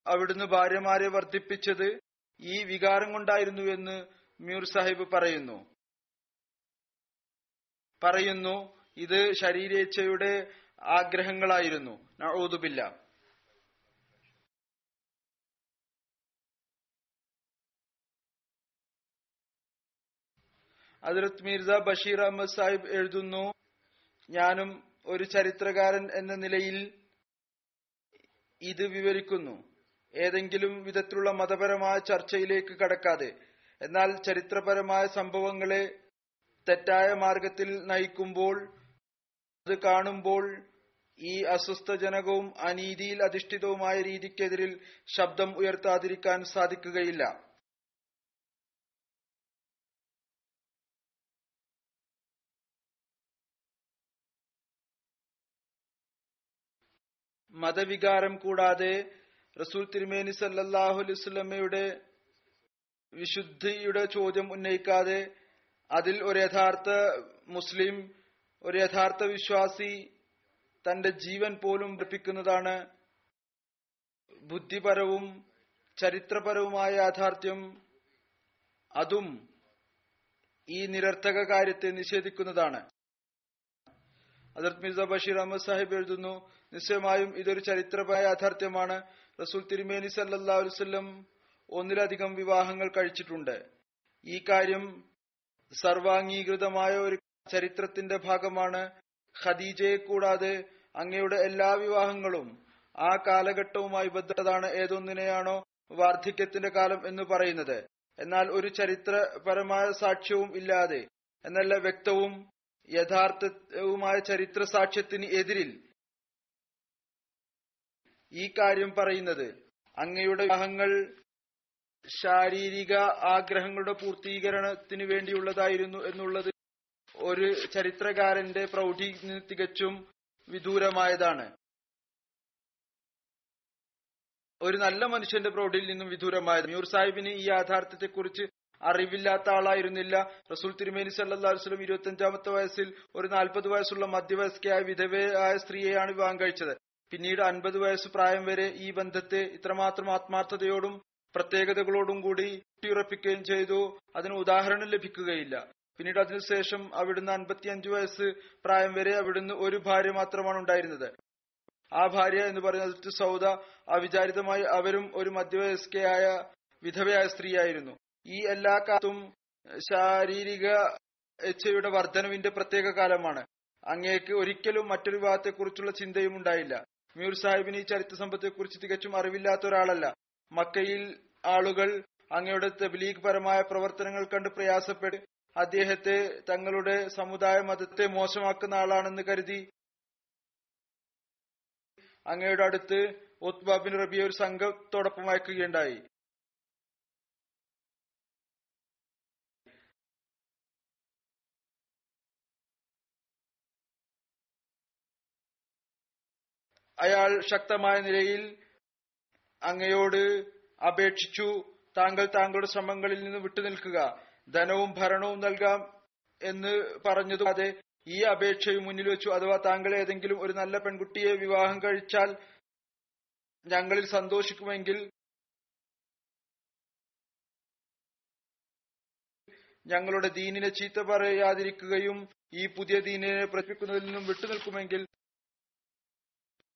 അവിടുന്ന് ഭാര്യമാരെ വർദ്ധിപ്പിച്ചത് ഈ വികാരം കൊണ്ടായിരുന്നു എന്ന് മീർ സാഹിബ് പറയുന്നു. പറയുന്നു ഇത് ശരീരേച്ഛയുടെ ആഗ്രഹങ്ങളായിരുന്നു. നഊദുബില്ല. അതിർത്ത് മിർസ ബഷീർ അഹമ്മദ് സാഹിബ് എഴുതുന്നു ഞാനും ഒരു ചരിത്രകാരൻ എന്ന നിലയിൽ ഇത് വിവരിക്കുന്നു. ഏതെങ്കിലും വിധത്തിലുള്ള മതപരമായ ചർച്ചയിലേക്ക് കടക്കാതെ എന്നാൽ ചരിത്രപരമായ സംഭവങ്ങളെ തെറ്റായ മാർഗത്തിൽ നയിക്കുമ്പോൾ അത് കാണുമ്പോൾ ഈ അസ്വസ്ഥജനകവും അനീതിയിൽ അധിഷ്ഠിതവുമായ രീതിക്കെതിരിൽ ശബ്ദം ഉയർത്താതിരിക്കാൻ സാധിക്കുകയില്ല. മതവികാരം കൂടാതെ റസൂൽ തിരുമേനി സല്ലാഹു അലൈവല്ലമ്മയുടെ വിശുദ്ധിയുടെ ചോദ്യം ഉന്നയിക്കാതെ അതിൽ ഒരു യഥാർത്ഥ മുസ്ലിം ഒരു യഥാർത്ഥ വിശ്വാസി തന്റെ ജീവൻ പോലും വർപ്പിക്കുന്നതാണ് ബുദ്ധിപരവും ചരിത്രപരവുമായ യാഥാർത്ഥ്യം. അതും ഈ നിരർത്ഥക കാര്യത്തെ നിഷേധിക്കുന്നതാണ്. അതിർത്ത് മിർസ ബഷീർ അഹമ്മദ് സാഹിബ് എഴുതുന്നു നിശ്ചയമായും ഇതൊരു ചരിത്രപരമായ യാഥാർത്ഥ്യമാണ്. റസൂൽ തിരുമേനി സല്ലാ ഒന്നിലധികം വിവാഹങ്ങൾ കഴിച്ചിട്ടുണ്ട്. ഈ കാര്യം സർവാംഗീകൃതമായ ഒരു ചരിത്രത്തിന്റെ ഭാഗമാണ്. ഖദീജയെ കൂടാതെ അങ്ങയുടെ എല്ലാ വിവാഹങ്ങളും ആ കാലഘട്ടവുമായി ബന്ധപ്പെട്ടതാണ് ഏതൊന്നിനെയാണോ വാർദ്ധക്യത്തിന്റെ കാലം എന്ന് പറയുന്നത്. എന്നാൽ ഒരു ചരിത്രപരമായ സാക്ഷ്യവും ഇല്ലാതെ എന്നല്ല വ്യക്തവും യഥാർത്ഥവുമായ ചരിത്ര സാക്ഷ്യത്തിന് എതിരിൽ ഈ കാര്യം പറയുന്നത് അങ്ങയുടെ വിവാഹങ്ങൾ ശാരീരിക ആഗ്രഹങ്ങളുടെ പൂർത്തീകരണത്തിന് വേണ്ടിയുള്ളതായിരുന്നു എന്നുള്ളത് ഒരു ചരിത്രകാരന്റെ പ്രൗഢി തികച്ചും വിദൂരമായതാണ്. ഒരു നല്ല മനുഷ്യന്റെ പ്രൗഢിയിൽ നിന്നും വിദൂരമായത്. മ്യൂർ സാഹിബിന് ഈ യാഥാർത്ഥ്യത്തെക്കുറിച്ച് അറിവില്ലാത്ത ആളായിരുന്നില്ല. റസൂൽ തിരുമേനി സല്ലാ വസ്ലം ഇരുപത്തിയഞ്ചാമത്തെ വയസ്സിൽ ഒരു നാൽപ്പത് വയസ്സുള്ള മധ്യവയസ്കയായ വിധവയായ സ്ത്രീയെയാണ് വിവാഹം കഴിച്ചത്. പിന്നീട് അൻപത് വയസ്സ് പ്രായം വരെ ഈ ബന്ധത്തെ ഇത്രമാത്രം ആത്മാർത്ഥതയോടും പ്രത്യേകതകളോടും കൂടി ഉറപ്പിക്കുകയും ചെയ്തു. അതിന് ഉദാഹരണം ലഭിക്കുകയില്ല. പിന്നീട് അതിനുശേഷം അവിടുന്ന് അൻപത്തിയഞ്ചു വയസ്സ് പ്രായം വരെ അവിടുന്ന് ഒരു ഭാര്യ മാത്രമാണ് ഉണ്ടായിരുന്നത്. ആ ഭാര്യ എന്ന് പറയുന്നത് സൗദ. അവിചാരിതമായി അവരും ഒരു മധ്യവയസ്കയായ വിധവയായ സ്ത്രീയായിരുന്നു. ഈ എല്ലാ കാലത്തും ശാരീരിക ഇച്ഛയുടെ വർധനവിന്റെ പ്രത്യേക കാലമാണ്. അങ്ങേക്ക് ഒരിക്കലും മറ്റൊരു വിവാഹത്തെക്കുറിച്ചുള്ള ചിന്തയും ഉണ്ടായില്ല. മീർ സാഹിബിന് ഈ ചരിത്ര സമ്പത്തെക്കുറിച്ച് തികച്ചും അറിവില്ലാത്ത ഒരാളല്ല. മക്കയിൽ ആളുകൾ അങ്ങയുടെ തബ്ലീഗ് പരമായ പ്രവർത്തനങ്ങൾ കണ്ട് പ്രയാസപ്പെട്ട് അദ്ദേഹത്തെ തങ്ങളുടെ സമുദായ മതത്തെ മോശമാക്കുന്ന ആളാണെന്ന് കരുതി. അങ്ങയുടെ അടുത്ത് ഒത്ബാബിൻ റബിയെ ഒരു സംഘത്തോടൊപ്പം അയക്കുകയുണ്ടായി. അയാൾ ശക്തമായ നിലയിൽ അങ്ങയോട് അപേക്ഷിച്ചു. താങ്കൾ താങ്കളുടെ ശ്രമങ്ങളിൽ നിന്ന് വിട്ടുനിൽക്കുക. ധനവും ഭരണവും നൽകാം എന്ന് പറഞ്ഞതുകൂടാതെ ഈ അപേക്ഷയും മുന്നിൽ വെച്ചു. അഥവാ താങ്കൾ ഏതെങ്കിലും ഒരു നല്ല പെൺകുട്ടിയെ വിവാഹം കഴിച്ചാൽ ഞങ്ങളിൽ സന്തോഷിക്കുമെങ്കിൽ ഞങ്ങളുടെ ദീനിനെ ചീത്ത പറയാതിരിക്കുകയും ഈ പുതിയ ദീനിനെ പ്രചരിപ്പിക്കുന്നതിൽ നിന്നും വിട്ടുനിൽക്കുമെങ്കിൽ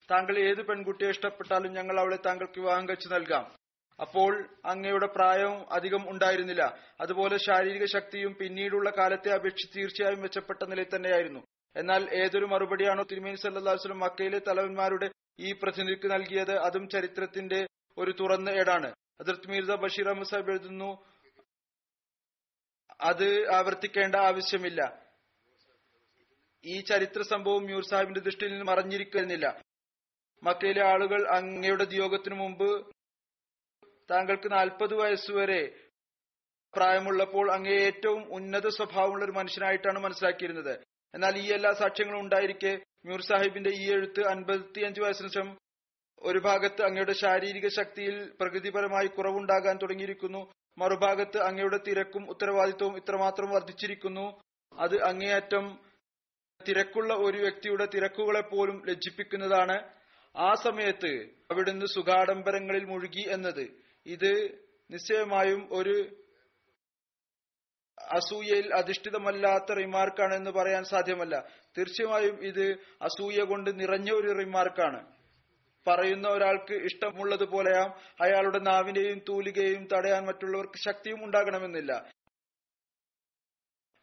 താങ്കൾ ഏത് പെൺകുട്ടിയെ ഇഷ്ടപ്പെട്ടാലും ഞങ്ങൾ അവളെ താങ്കൾക്ക് വിവാഹം കഴിച്ചു നൽകാം. അപ്പോൾ അങ്ങയുടെ പ്രായവും അധികം ഉണ്ടായിരുന്നില്ല. അതുപോലെ ശാരീരിക ശക്തിയും പിന്നീടുള്ള കാലത്തെ അപേക്ഷിച്ച് തീർച്ചയായും മെച്ചപ്പെട്ട നിലയിൽ തന്നെയായിരുന്നു. എന്നാൽ ഏതൊരു മറുപടിയാണോ തിരുമേനി സല്ലാസ്ലും മക്കയിലെ തലവന്മാരുടെ ഈ പ്രതിനിധിക്ക് നൽകിയത് അതും ചരിത്രത്തിന്റെ ഒരു തുറന്ന ഏടാണ്. അതിർത്ത് മീർസ ബഷീർ അഹമ്മദ് സാഹിബ് എഴുതുന്നു അത് ആവർത്തിക്കേണ്ട ആവശ്യമില്ല. ഈ ചരിത്ര സംഭവം മ്യൂർ സാഹിബിന്റെ ദൃഷ്ടിയിൽ നിന്ന് മറഞ്ഞിരിക്കുന്നില്ല മക്കയിലെ ആളുകൾ അങ്ങയുടെ ദിയോഗത്തിനു മുമ്പ് താങ്കൾക്ക് നാൽപ്പത് വയസ്സുവരെ പ്രായമുള്ളപ്പോൾ അങ്ങേ ഏറ്റവും ഉന്നത സ്വഭാവമുള്ള ഒരു മനുഷ്യനായിട്ടാണ് മനസ്സിലാക്കിയിരുന്നത്. എന്നാൽ ഈ എല്ലാ സാക്ഷ്യങ്ങളും ഉണ്ടായിരിക്കെ മ്യൂർ സാഹിബിന്റെ ഈ എഴുത്ത് അൻപത്തിയഞ്ച് വയസ്സിന് ശേഷം ഒരു ഭാഗത്ത് അങ്ങയുടെ ശാരീരിക ശക്തിയിൽ പ്രകൃതിപരമായി കുറവുണ്ടാകാൻ തുടങ്ങിയിരിക്കുന്നു. മറുഭാഗത്ത് അങ്ങയുടെ തിരക്കും ഉത്തരവാദിത്വവും ഇത്രമാത്രം വർദ്ധിച്ചിരിക്കുന്നു. അത് അങ്ങേയറ്റം തിരക്കുള്ള ഒരു വ്യക്തിയുടെ തിരക്കുകളെ പോലും ലജ്ജിപ്പിക്കുന്നതാണ്. ആ സമയത്ത് അവിടുന്ന് സുഖാഡംബരങ്ങളിൽ മുഴുകി എന്നത് ഇത് നിശ്ചയമായും ഒരു അസൂയയിൽ അധിഷ്ഠിതമല്ലാത്ത റിമാർക്കാണ് എന്ന് പറയാൻ സാധ്യമല്ല. തീർച്ചയായും ഇത് അസൂയ കൊണ്ട് നിറഞ്ഞ ഒരു റിമാർക്കാണ്. പറയുന്ന ഒരാൾക്ക് ഇഷ്ടമുള്ളതുപോലെയാം അയാളുടെ നാവിനെയും തൂലികയും തടയാൻ മറ്റുള്ളവർക്ക് ശക്തിയും ഉണ്ടാകണമെന്നില്ല.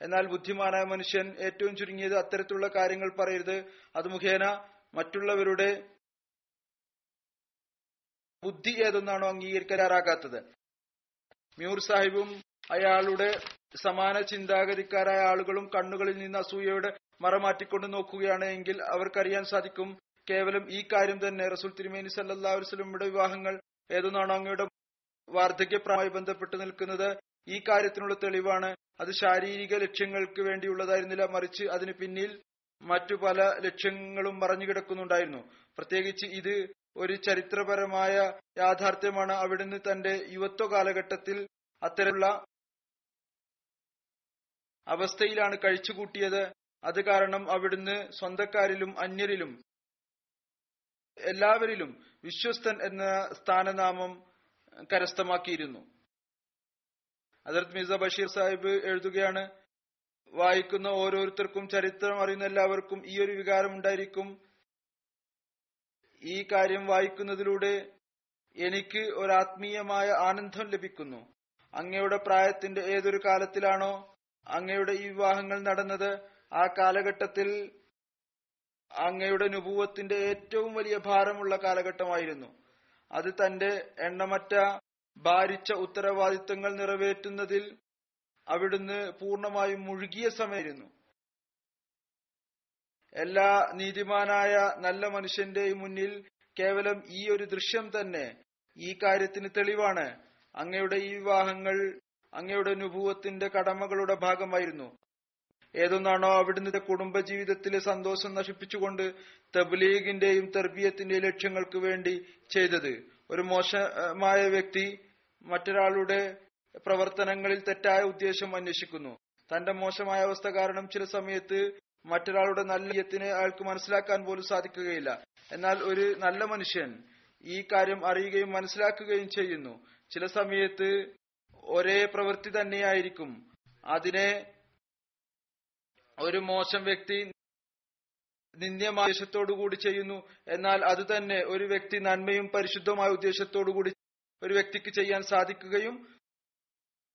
എന്നാൽ ബുദ്ധിമാനായ മനുഷ്യൻ ഏറ്റവും ചുരുങ്ങിയത് അത്തരത്തിലുള്ള കാര്യങ്ങൾ പറയരുത്. അത് മുഖേന മറ്റുള്ളവരുടെ ബുദ്ധി ഏതൊന്നാണോ അംഗീകരിക്കാറാകാത്തത് മ്യൂർ സാഹിബും അയാളുടെ സമാന ചിന്താഗതിക്കാരായ ആളുകളും കണ്ണുകളിൽ നിന്ന് അസൂയയുടെ മറമാറ്റിക്കൊണ്ട് നോക്കുകയാണ് എങ്കിൽ അവർക്കറിയാൻ സാധിക്കും കേവലം ഈ കാര്യം തന്നെ. റസൂൽ തിരുമേനി സല്ലാ വസ്ലമിയുടെ വിവാഹങ്ങൾ ഏതൊന്നാണോ അങ്ങയുടെ വാർദ്ധക്യപ്രമായി ബന്ധപ്പെട്ട് നിൽക്കുന്നത്. ഈ കാര്യത്തിനുള്ള തെളിവാണ്. അത് ശാരീരിക ലക്ഷ്യങ്ങൾക്ക് വേണ്ടിയുള്ളതായിരുന്നില്ല. മറിച്ച് അതിന് പിന്നിൽ മറ്റു പല ലക്ഷ്യങ്ങളും മറഞ്ഞു കിടക്കുന്നുണ്ടായിരുന്നു പ്രത്യേകിച്ച് ഇത് ഒരു ചരിത്രപരമായ യാഥാർത്ഥ്യമാണ് അവിടുന്ന് തന്റെ യുവത്വ കാലഘട്ടത്തിൽ അത്തരമുള്ള അവസ്ഥയിലാണ് കഴിച്ചുകൂട്ടിയത്. അത് കാരണം അവിടുന്ന് സ്വന്തക്കാരിലും അന്യരിലും എല്ലാവരിലും വിശ്വസ്തൻ എന്ന സ്ഥാനനാമം കരസ്ഥമാക്കിയിരുന്നു. അതിർത്ത് മിർസ ബഷീർ സാഹിബ് എഴുതുകയാണ് വായിക്കുന്ന ഓരോരുത്തർക്കും ചരിത്രം അറിയുന്ന എല്ലാവർക്കും ഈ ഒരു വികാരം ഉണ്ടായിരിക്കും. ഈ കാര്യം വായിക്കുന്നതിലൂടെ എനിക്ക് ഒരാത്മീയമായ ആനന്ദം ലഭിക്കുന്നു. അങ്ങയുടെ പ്രായത്തിന്റെ ഏതൊരു കാലത്തിലാണോ അങ്ങയുടെ ഈ വിവാഹങ്ങൾ നടന്നത് ആ കാലഘട്ടത്തിൽ അങ്ങയുടെ നുപൂവത്തിന്റെ ഏറ്റവും വലിയ ഭാരമുള്ള കാലഘട്ടമായിരുന്നു. അത് തന്റെ എണ്ണമറ്റ ഭാരിച്ച ഉത്തരവാദിത്തങ്ങൾ നിറവേറ്റുന്നതിൽ അവിടുന്ന് പൂർണമായും മുഴുകിയ സമയമായിരുന്നു. എല്ലാ നീതിമാനായ നല്ല മനുഷ്യന്റെയും മുന്നിൽ കേവലം ഈ ഒരു ദൃശ്യം തന്നെ ഈ കാര്യത്തിന് തെളിവാണ്. അങ്ങയുടെ ഈ വിവാഹങ്ങൾ അങ്ങയുടെ അനുഭവത്തിന്റെ കടമകളുടെ ഭാഗമായിരുന്നു. ഏതൊന്നാണോ അവിടുന്ന് കുടുംബജീവിതത്തിലെ സന്തോഷം നശിപ്പിച്ചുകൊണ്ട് തബ്ലീഗിന്റെയും തെർബിയത്തിന്റെയും ലക്ഷ്യങ്ങൾക്ക് വേണ്ടി ചെയ്തത്. ഒരു മോശമായ വ്യക്തി മറ്റൊരാളുടെ പ്രവർത്തനങ്ങളിൽ തെറ്റായ ഉദ്ദേശം അന്വേഷിക്കുന്നു. തന്റെ മോശമായ അവസ്ഥ കാരണം ചില സമയത്ത് മറ്റൊരാളുടെ നല്ല യത്തിനെ അയാൾക്ക് മനസ്സിലാക്കാൻ പോലും സാധിക്കുകയില്ല. എന്നാൽ ഒരു നല്ല മനുഷ്യൻ ഈ കാര്യം അറിയുകയും മനസ്സിലാക്കുകയും ചെയ്യുന്നു. ചില സമയത്ത് ഒരേ പ്രവൃത്തി തന്നെയായിരിക്കും. അതിനെ ഒരു മോശം വ്യക്തി നിന്ദ്യമായ ഉദ്ദേശത്തോടുകൂടി ചെയ്യുന്നു. എന്നാൽ അത് തന്നെ ഒരു വ്യക്തി നന്മയും പരിശുദ്ധമായ ഉദ്ദേശത്തോടു കൂടി ഒരു വ്യക്തിക്ക് ചെയ്യാൻ സാധിക്കുകയും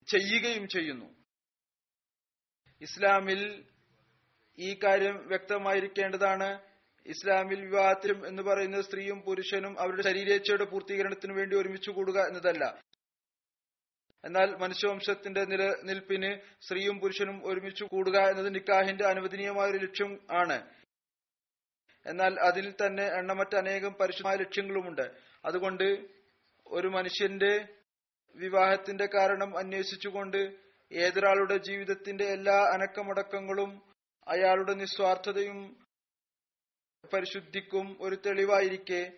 ചെയ്യുകയും ചെയ്യുന്നു. ഇസ്ലാമിൽ ഈ കാര്യം വ്യക്തമായിരിക്കേണ്ടതാണ്. ഇസ്ലാമിൽ വിവാഹത്തിലും എന്ന് പറയുന്നത് സ്ത്രീയും പുരുഷനും അവരുടെ ശരീരേച്ഛയുടെ പൂർത്തീകരണത്തിന് വേണ്ടി ഒരുമിച്ച് കൂടുക എന്നതല്ല. എന്നാൽ മനുഷ്യവംശത്തിന്റെ നിലനിൽപ്പിന് സ്ത്രീയും പുരുഷനും ഒരുമിച്ച് കൂടുക എന്നത് നിക്കാഹിന്റെ അനുവദനീയമായ ഒരു ലക്ഷ്യം ആണ്. എന്നാൽ അതിൽ തന്നെ എണ്ണമറ്റ അനേകം പരിശുദ്ധമായ ലക്ഷ്യങ്ങളുമുണ്ട്. അതുകൊണ്ട് ഒരു മനുഷ്യന്റെ വിവാഹത്തിന്റെ കാരണം അന്വേഷിച്ചുകൊണ്ട് ഏതൊരാളുടെ ജീവിതത്തിന്റെ എല്ലാ അനക്കമടക്കങ്ങളും അയാളുടെ നിസ്വാർത്ഥതയും പരിശുദ്ധിക്കും ഒരു തെളിവായിരിക്കെ.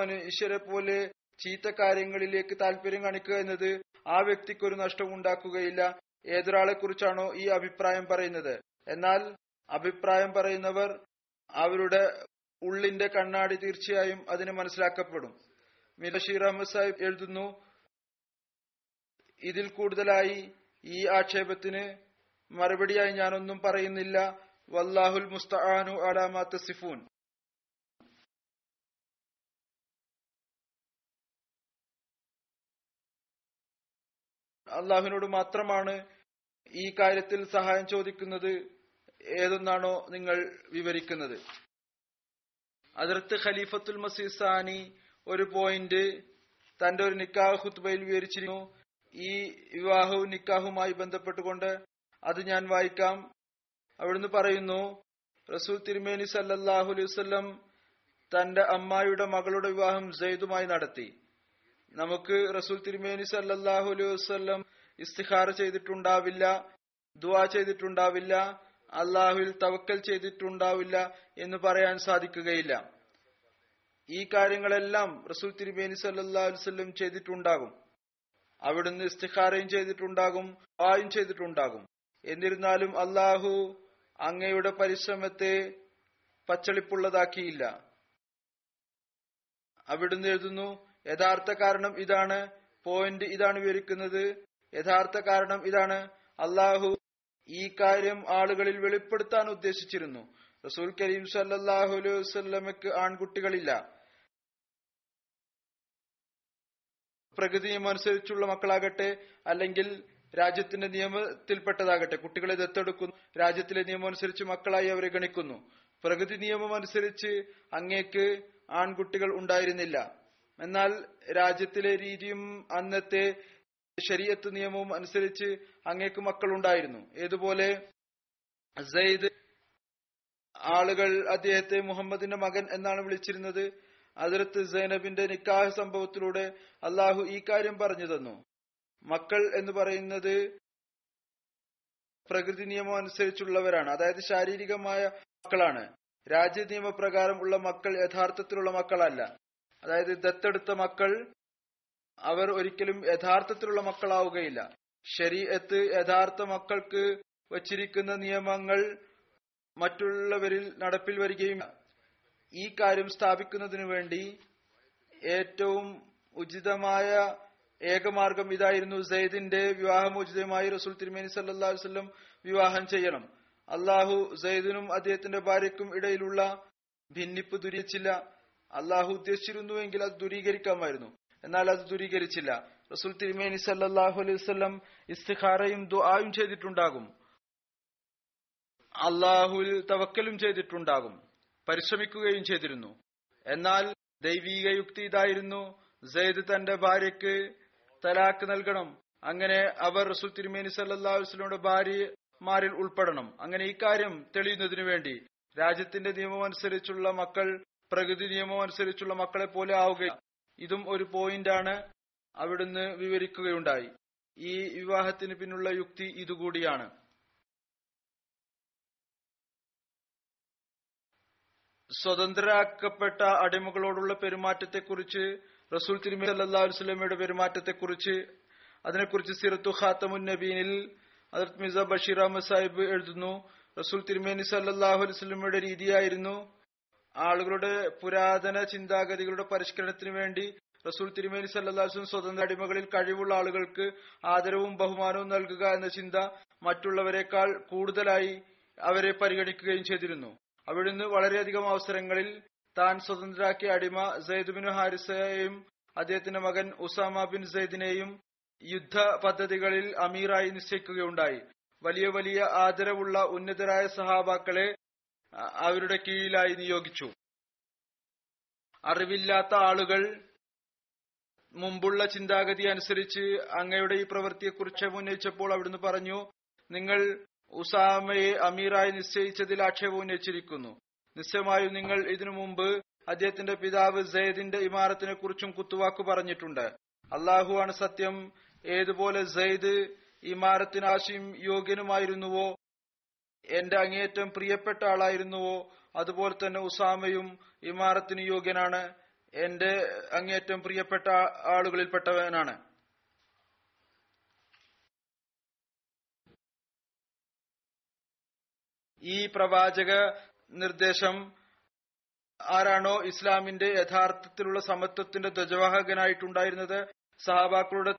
മനുഷ്യരെ പോലെ ചീത്ത കാര്യങ്ങളിലേക്ക് താല്പര്യം കാണിക്കുക എന്നത് ആ വ്യക്തിക്ക് ഒരു നഷ്ടം ഉണ്ടാക്കുകയില്ല. ഏതൊരാളെ കുറിച്ചാണോ ഈ അഭിപ്രായം പറയുന്നത്? എന്നാൽ അഭിപ്രായം പറയുന്നവർ അവരുടെ ഉള്ളിന്റെ കണ്ണാടി തീർച്ചയായും അതിന് മനസ്സിലാക്കപ്പെടും. മീർ ബഷീർ അഹമ്മദ് സാഹിബ് എഴുതുന്നു ഇതിൽ കൂടുതലായി ഈ ആക്ഷേപത്തിന് മറുപടിയായി ഞാനൊന്നും പറയുന്നില്ല. വല്ലാഹുൽ മുസ്തആനു അലാമാത്ത സിഫൂൻ അള്ളാഹുവിനോട് മാത്രമാണ് ഈ കാര്യത്തിൽ സഹായം ചോദിക്കുന്നത് ഏതൊന്നാണോ നിങ്ങൾ വിവരിക്കുന്നത്. അതിർത്ത് ഖലീഫത്തുൽ മസീസാനി ഒരു പോയിന്റ് തന്റെ ഒരു നിക്കാഹ് ഹുത്ബയിൽ വിവരിച്ചിരുന്നു. ഈ വിവാഹവും നിക്കാഹുമായി ബന്ധപ്പെട്ടുകൊണ്ട് അത് ഞാൻ വായിക്കാം. അവിടുന്ന് പറയുന്നു റസൂൽ തിരുമേനി സല്ലാഹു അലൈഹി തന്റെ അമ്മായിയുടെ മകളുടെ വിവാഹം സെയ്ദുമായി നടത്തി. നമുക്ക് റസൂൽ തിരുമേനി സല്ലാഹു അലൈഹി വസ്ലം ഇസ്തിഹാർ ചെയ്തിട്ടുണ്ടാവില്ല ദുവാ ചെയ്തിട്ടുണ്ടാവില്ല അള്ളാഹുവിൽ തവക്കൽ ചെയ്തിട്ടുണ്ടാവില്ല എന്ന് പറയാൻ സാധിക്കുകയില്ല. ഈ കാര്യങ്ങളെല്ലാം റസൂൽ തിരുമേനി സല്ലാ വസ്ലം ചെയ്തിട്ടുണ്ടാകും. അവിടുന്ന് ഇസ്തിഹാരയും ചെയ്തിട്ടുണ്ടാകും ആയും ചെയ്തിട്ടുണ്ടാകും. എന്നിരുന്നാലും അള്ളാഹു അങ്ങയുടെ പരിശ്രമത്തെ പച്ചളിപ്പുള്ളതാക്കിയില്ല. അവിടുന്ന് എഴുതുന്നു യഥാർത്ഥ കാരണം ഇതാണ് പോയിന്റ് ഇതാണ് വിവരിക്കുന്നത്. യഥാർത്ഥ കാരണം ഇതാണ് അള്ളാഹു ഈ കാര്യം ആളുകളിൽ വെളിപ്പെടുത്താൻ ഉദ്ദേശിച്ചിരുന്നു. റസൂൽ കരീം സല്ലാഹു അലൈഹി വസ്ലമക്ക് ആൺകുട്ടികളില്ല. പ്രകൃതിയുമനുസരിച്ചുള്ള മക്കളാകട്ടെ അല്ലെങ്കിൽ രാജ്യത്തിന്റെ നിയമത്തിൽപ്പെട്ടതാകട്ടെ. കുട്ടികളെ ദത്തെടുക്കുന്നു രാജ്യത്തിലെ നിയമം അനുസരിച്ച് മക്കളായി അവരെ ഗണിക്കുന്നു. പ്രകൃതി നിയമം അനുസരിച്ച് അങ്ങേക്ക് ആൺകുട്ടികൾ ഉണ്ടായിരുന്നില്ല. എന്നാൽ രാജ്യത്തിലെ രീതിയും അന്നത്തെ ശരീരത്ത് നിയമവും അനുസരിച്ച് അങ്ങേക്ക് മക്കൾ ഉണ്ടായിരുന്നു. ഏതുപോലെ? സെയ്ദ് ആളുകൾ അദ്ദേഹത്തെ മുഹമ്മദിന്റെ മകൻ എന്നാണ് വിളിച്ചിരുന്നത്. അതിർത്ത് സൈനബിന്റെ നിക്കാഹ് സംഭവത്തിലൂടെ അള്ളാഹു ഈ കാര്യം പറഞ്ഞു തന്നു. മക്കൾ എന്ന് പറയുന്നത് പ്രകൃതി നിയമം അനുസരിച്ചുള്ളവരാണ്. അതായത് ശാരീരികമായ മക്കളാണ്. രാജ്യ നിയമപ്രകാരം ഉള്ള മക്കൾ യഥാർത്ഥത്തിലുള്ള മക്കളല്ല. അതായത് ദത്തെടുത്ത മക്കൾ അവർ ഒരിക്കലും യഥാർത്ഥത്തിലുള്ള മക്കളാവുകയില്ല. ശരീരത്ത് യഥാർത്ഥ മക്കൾക്ക് വച്ചിരിക്കുന്ന നിയമങ്ങൾ മറ്റുള്ളവരിൽ നടപ്പിൽ വരികയും ഈ കാര്യം സ്ഥാപിക്കുന്നതിനു വേണ്ടി ഏറ്റവും ഉചിതമായ ഏകമാർഗം ഇതായിരുന്നു സെയ്ദിന്റെ വിവാഹമോചിതമായി റസൂൽ തിരുമേനി സല്ലാ വല്ലം വിവാഹം ചെയ്യണം. അള്ളാഹു സെയ്ദിനും അദ്ദേഹത്തിന്റെ ഭാര്യയ്ക്കും ഇടയിലുള്ള ഭിന്നിപ്പ് ദുരിച്ചില്ല. അള്ളാഹു ഉദ്ദേശിച്ചിരുന്നുവെങ്കിൽ അത് ദുരീകരിക്കാമായിരുന്നു. എന്നാൽ അത് ദുരീകരിച്ചില്ല. റസൂൽ തിരുമേനി സല്ലാഹു അലൈഹി വസ്ലം ഇസ്തിഖാറയും ദുആയും ചെയ്തിട്ടുണ്ടാകും. അള്ളാഹുവിൽ തവക്കലും ചെയ്തിട്ടുണ്ടാകും. പരിശ്രമിക്കുകയും ചെയ്തിരുന്നു. എന്നാൽ ദൈവീക യുക്തി ഇതായിരുന്നു. സെയ്ദ് തന്റെ ഭാര്യയ്ക്ക് തലാക്ക് നൽകണം. അങ്ങനെ അവർ റസൂൽ തിരുമേനി സല്ലാസ്ലിയുടെ ഭാര്യമാരിൽ ഉൾപ്പെടണം. അങ്ങനെ ഈ കാര്യം തെളിയുന്നതിനു വേണ്ടി രാജ്യത്തിന്റെ നിയമം അനുസരിച്ചുള്ള മക്കൾ പ്രകൃതി നിയമം അനുസരിച്ചുള്ള മക്കളെ പോലെ ആവുക ഇതും ഒരു പോയിന്റാണ് അവിടുന്ന് വിവരിക്കുകയുണ്ടായി. ഈ വിവാഹത്തിന് പിന്നുള്ള യുക്തി ഇതുകൂടിയാണ്. സ്വതന്ത്രരാക്കപ്പെട്ട അടിമകളോടുള്ള പെരുമാറ്റത്തെക്കുറിച്ച് റസൂൽ തിരുമി അല്ലാ വസ്ലമയുടെ പെരുമാറ്റത്തെക്കുറിച്ച് അതിനെക്കുറിച്ച് സിറത്തു ഖാത്തമുൻ നബീനിൽ അതിർത്ത് മിസ ബഷീർ അഹമ്മദ് സാഹിബ് എഴുതുന്നു. റസൂൽ തിരുമേനി സല്ലാഹു അലൈസ്ലമയുടെ രീതിയായിരുന്നു ആളുകളുടെ പുരാതന ചിന്താഗതികളുടെ പരിഷ്കരണത്തിന് വേണ്ടി റസൂൽ തിരുമേനി സല്ലാസ്ലും സ്വതന്ത്ര അടിമകളിൽ കഴിവുള്ള ആളുകൾക്ക് ആദരവും ബഹുമാനവും നൽകുക എന്ന ചിന്ത മറ്റുള്ളവരെക്കാൾ കൂടുതലായി അവരെ പരിഗണിക്കുകയും ചെയ്തിരുന്നു. അവിടുന്ന് വളരെയധികം അവസരങ്ങളിൽ താൻ സ്വതന്ത്രരാക്കിയ അടിമ സെയ്ദ് ഹാരിസയെയും അദ്ദേഹത്തിന്റെ മകൻ ഉസാമ ബിൻ സെയ്ദിനെയും യുദ്ധ പദ്ധതികളിൽ അമീറായി നിശ്ചയിക്കുകയുണ്ടായി. വലിയ വലിയ ആദരവുള്ള ഉന്നതരായ സഹാബാക്കളെ അവരുടെ കീഴിലായി നിയോഗിച്ചു. അറിവില്ലാത്ത ആളുകൾ മുമ്പുള്ള ചിന്താഗതി അനുസരിച്ച് അങ്ങയുടെ ഈ പ്രവൃത്തിയെക്കുറിച്ച് ഉന്നയിച്ചപ്പോൾ അവിടുന്ന് പറഞ്ഞു നിങ്ങൾ ഉസാമയെ അമീറായി നിശ്ചയിച്ചതിൽ ആക്ഷേപം ഉന്നയിച്ചിരിക്കുന്നു. നിശ്ചയമായും നിങ്ങൾ ഇതിനു മുമ്പ് അദ്ദേഹത്തിന്റെ പിതാവ് സെയ്ദിന്റെ ഇമാരത്തിനെ കുറിച്ചും കുത്തുവാക്ക് പറഞ്ഞിട്ടുണ്ട്. അള്ളാഹുവാണ് സത്യം. ഏതുപോലെ സെയ്ദ് ഇമാരത്തിന് ആശയും യോഗ്യനുമായിരുന്നുവോ? എന്റെ അങ്ങേയറ്റം പ്രിയപ്പെട്ട ആളായിരുന്നുവോ? അതുപോലെ തന്നെ ഉസാമയും ഇമാരത്തിന് യോഗ്യനാണ്. എന്റെ അങ്ങേയറ്റം പ്രിയപ്പെട്ട ആളുകളിൽപ്പെട്ടവനാണ്. ഈ പ്രവാചക നിർദ്ദേശം ആരാണോ ഇസ്ലാമിന്റെ യഥാർത്ഥത്തിലുള്ള സമത്വത്തിന്റെ ധ്വജവാഹകനായിട്ടുണ്ടായിരുന്നത് സഹാബാക്കളുടെ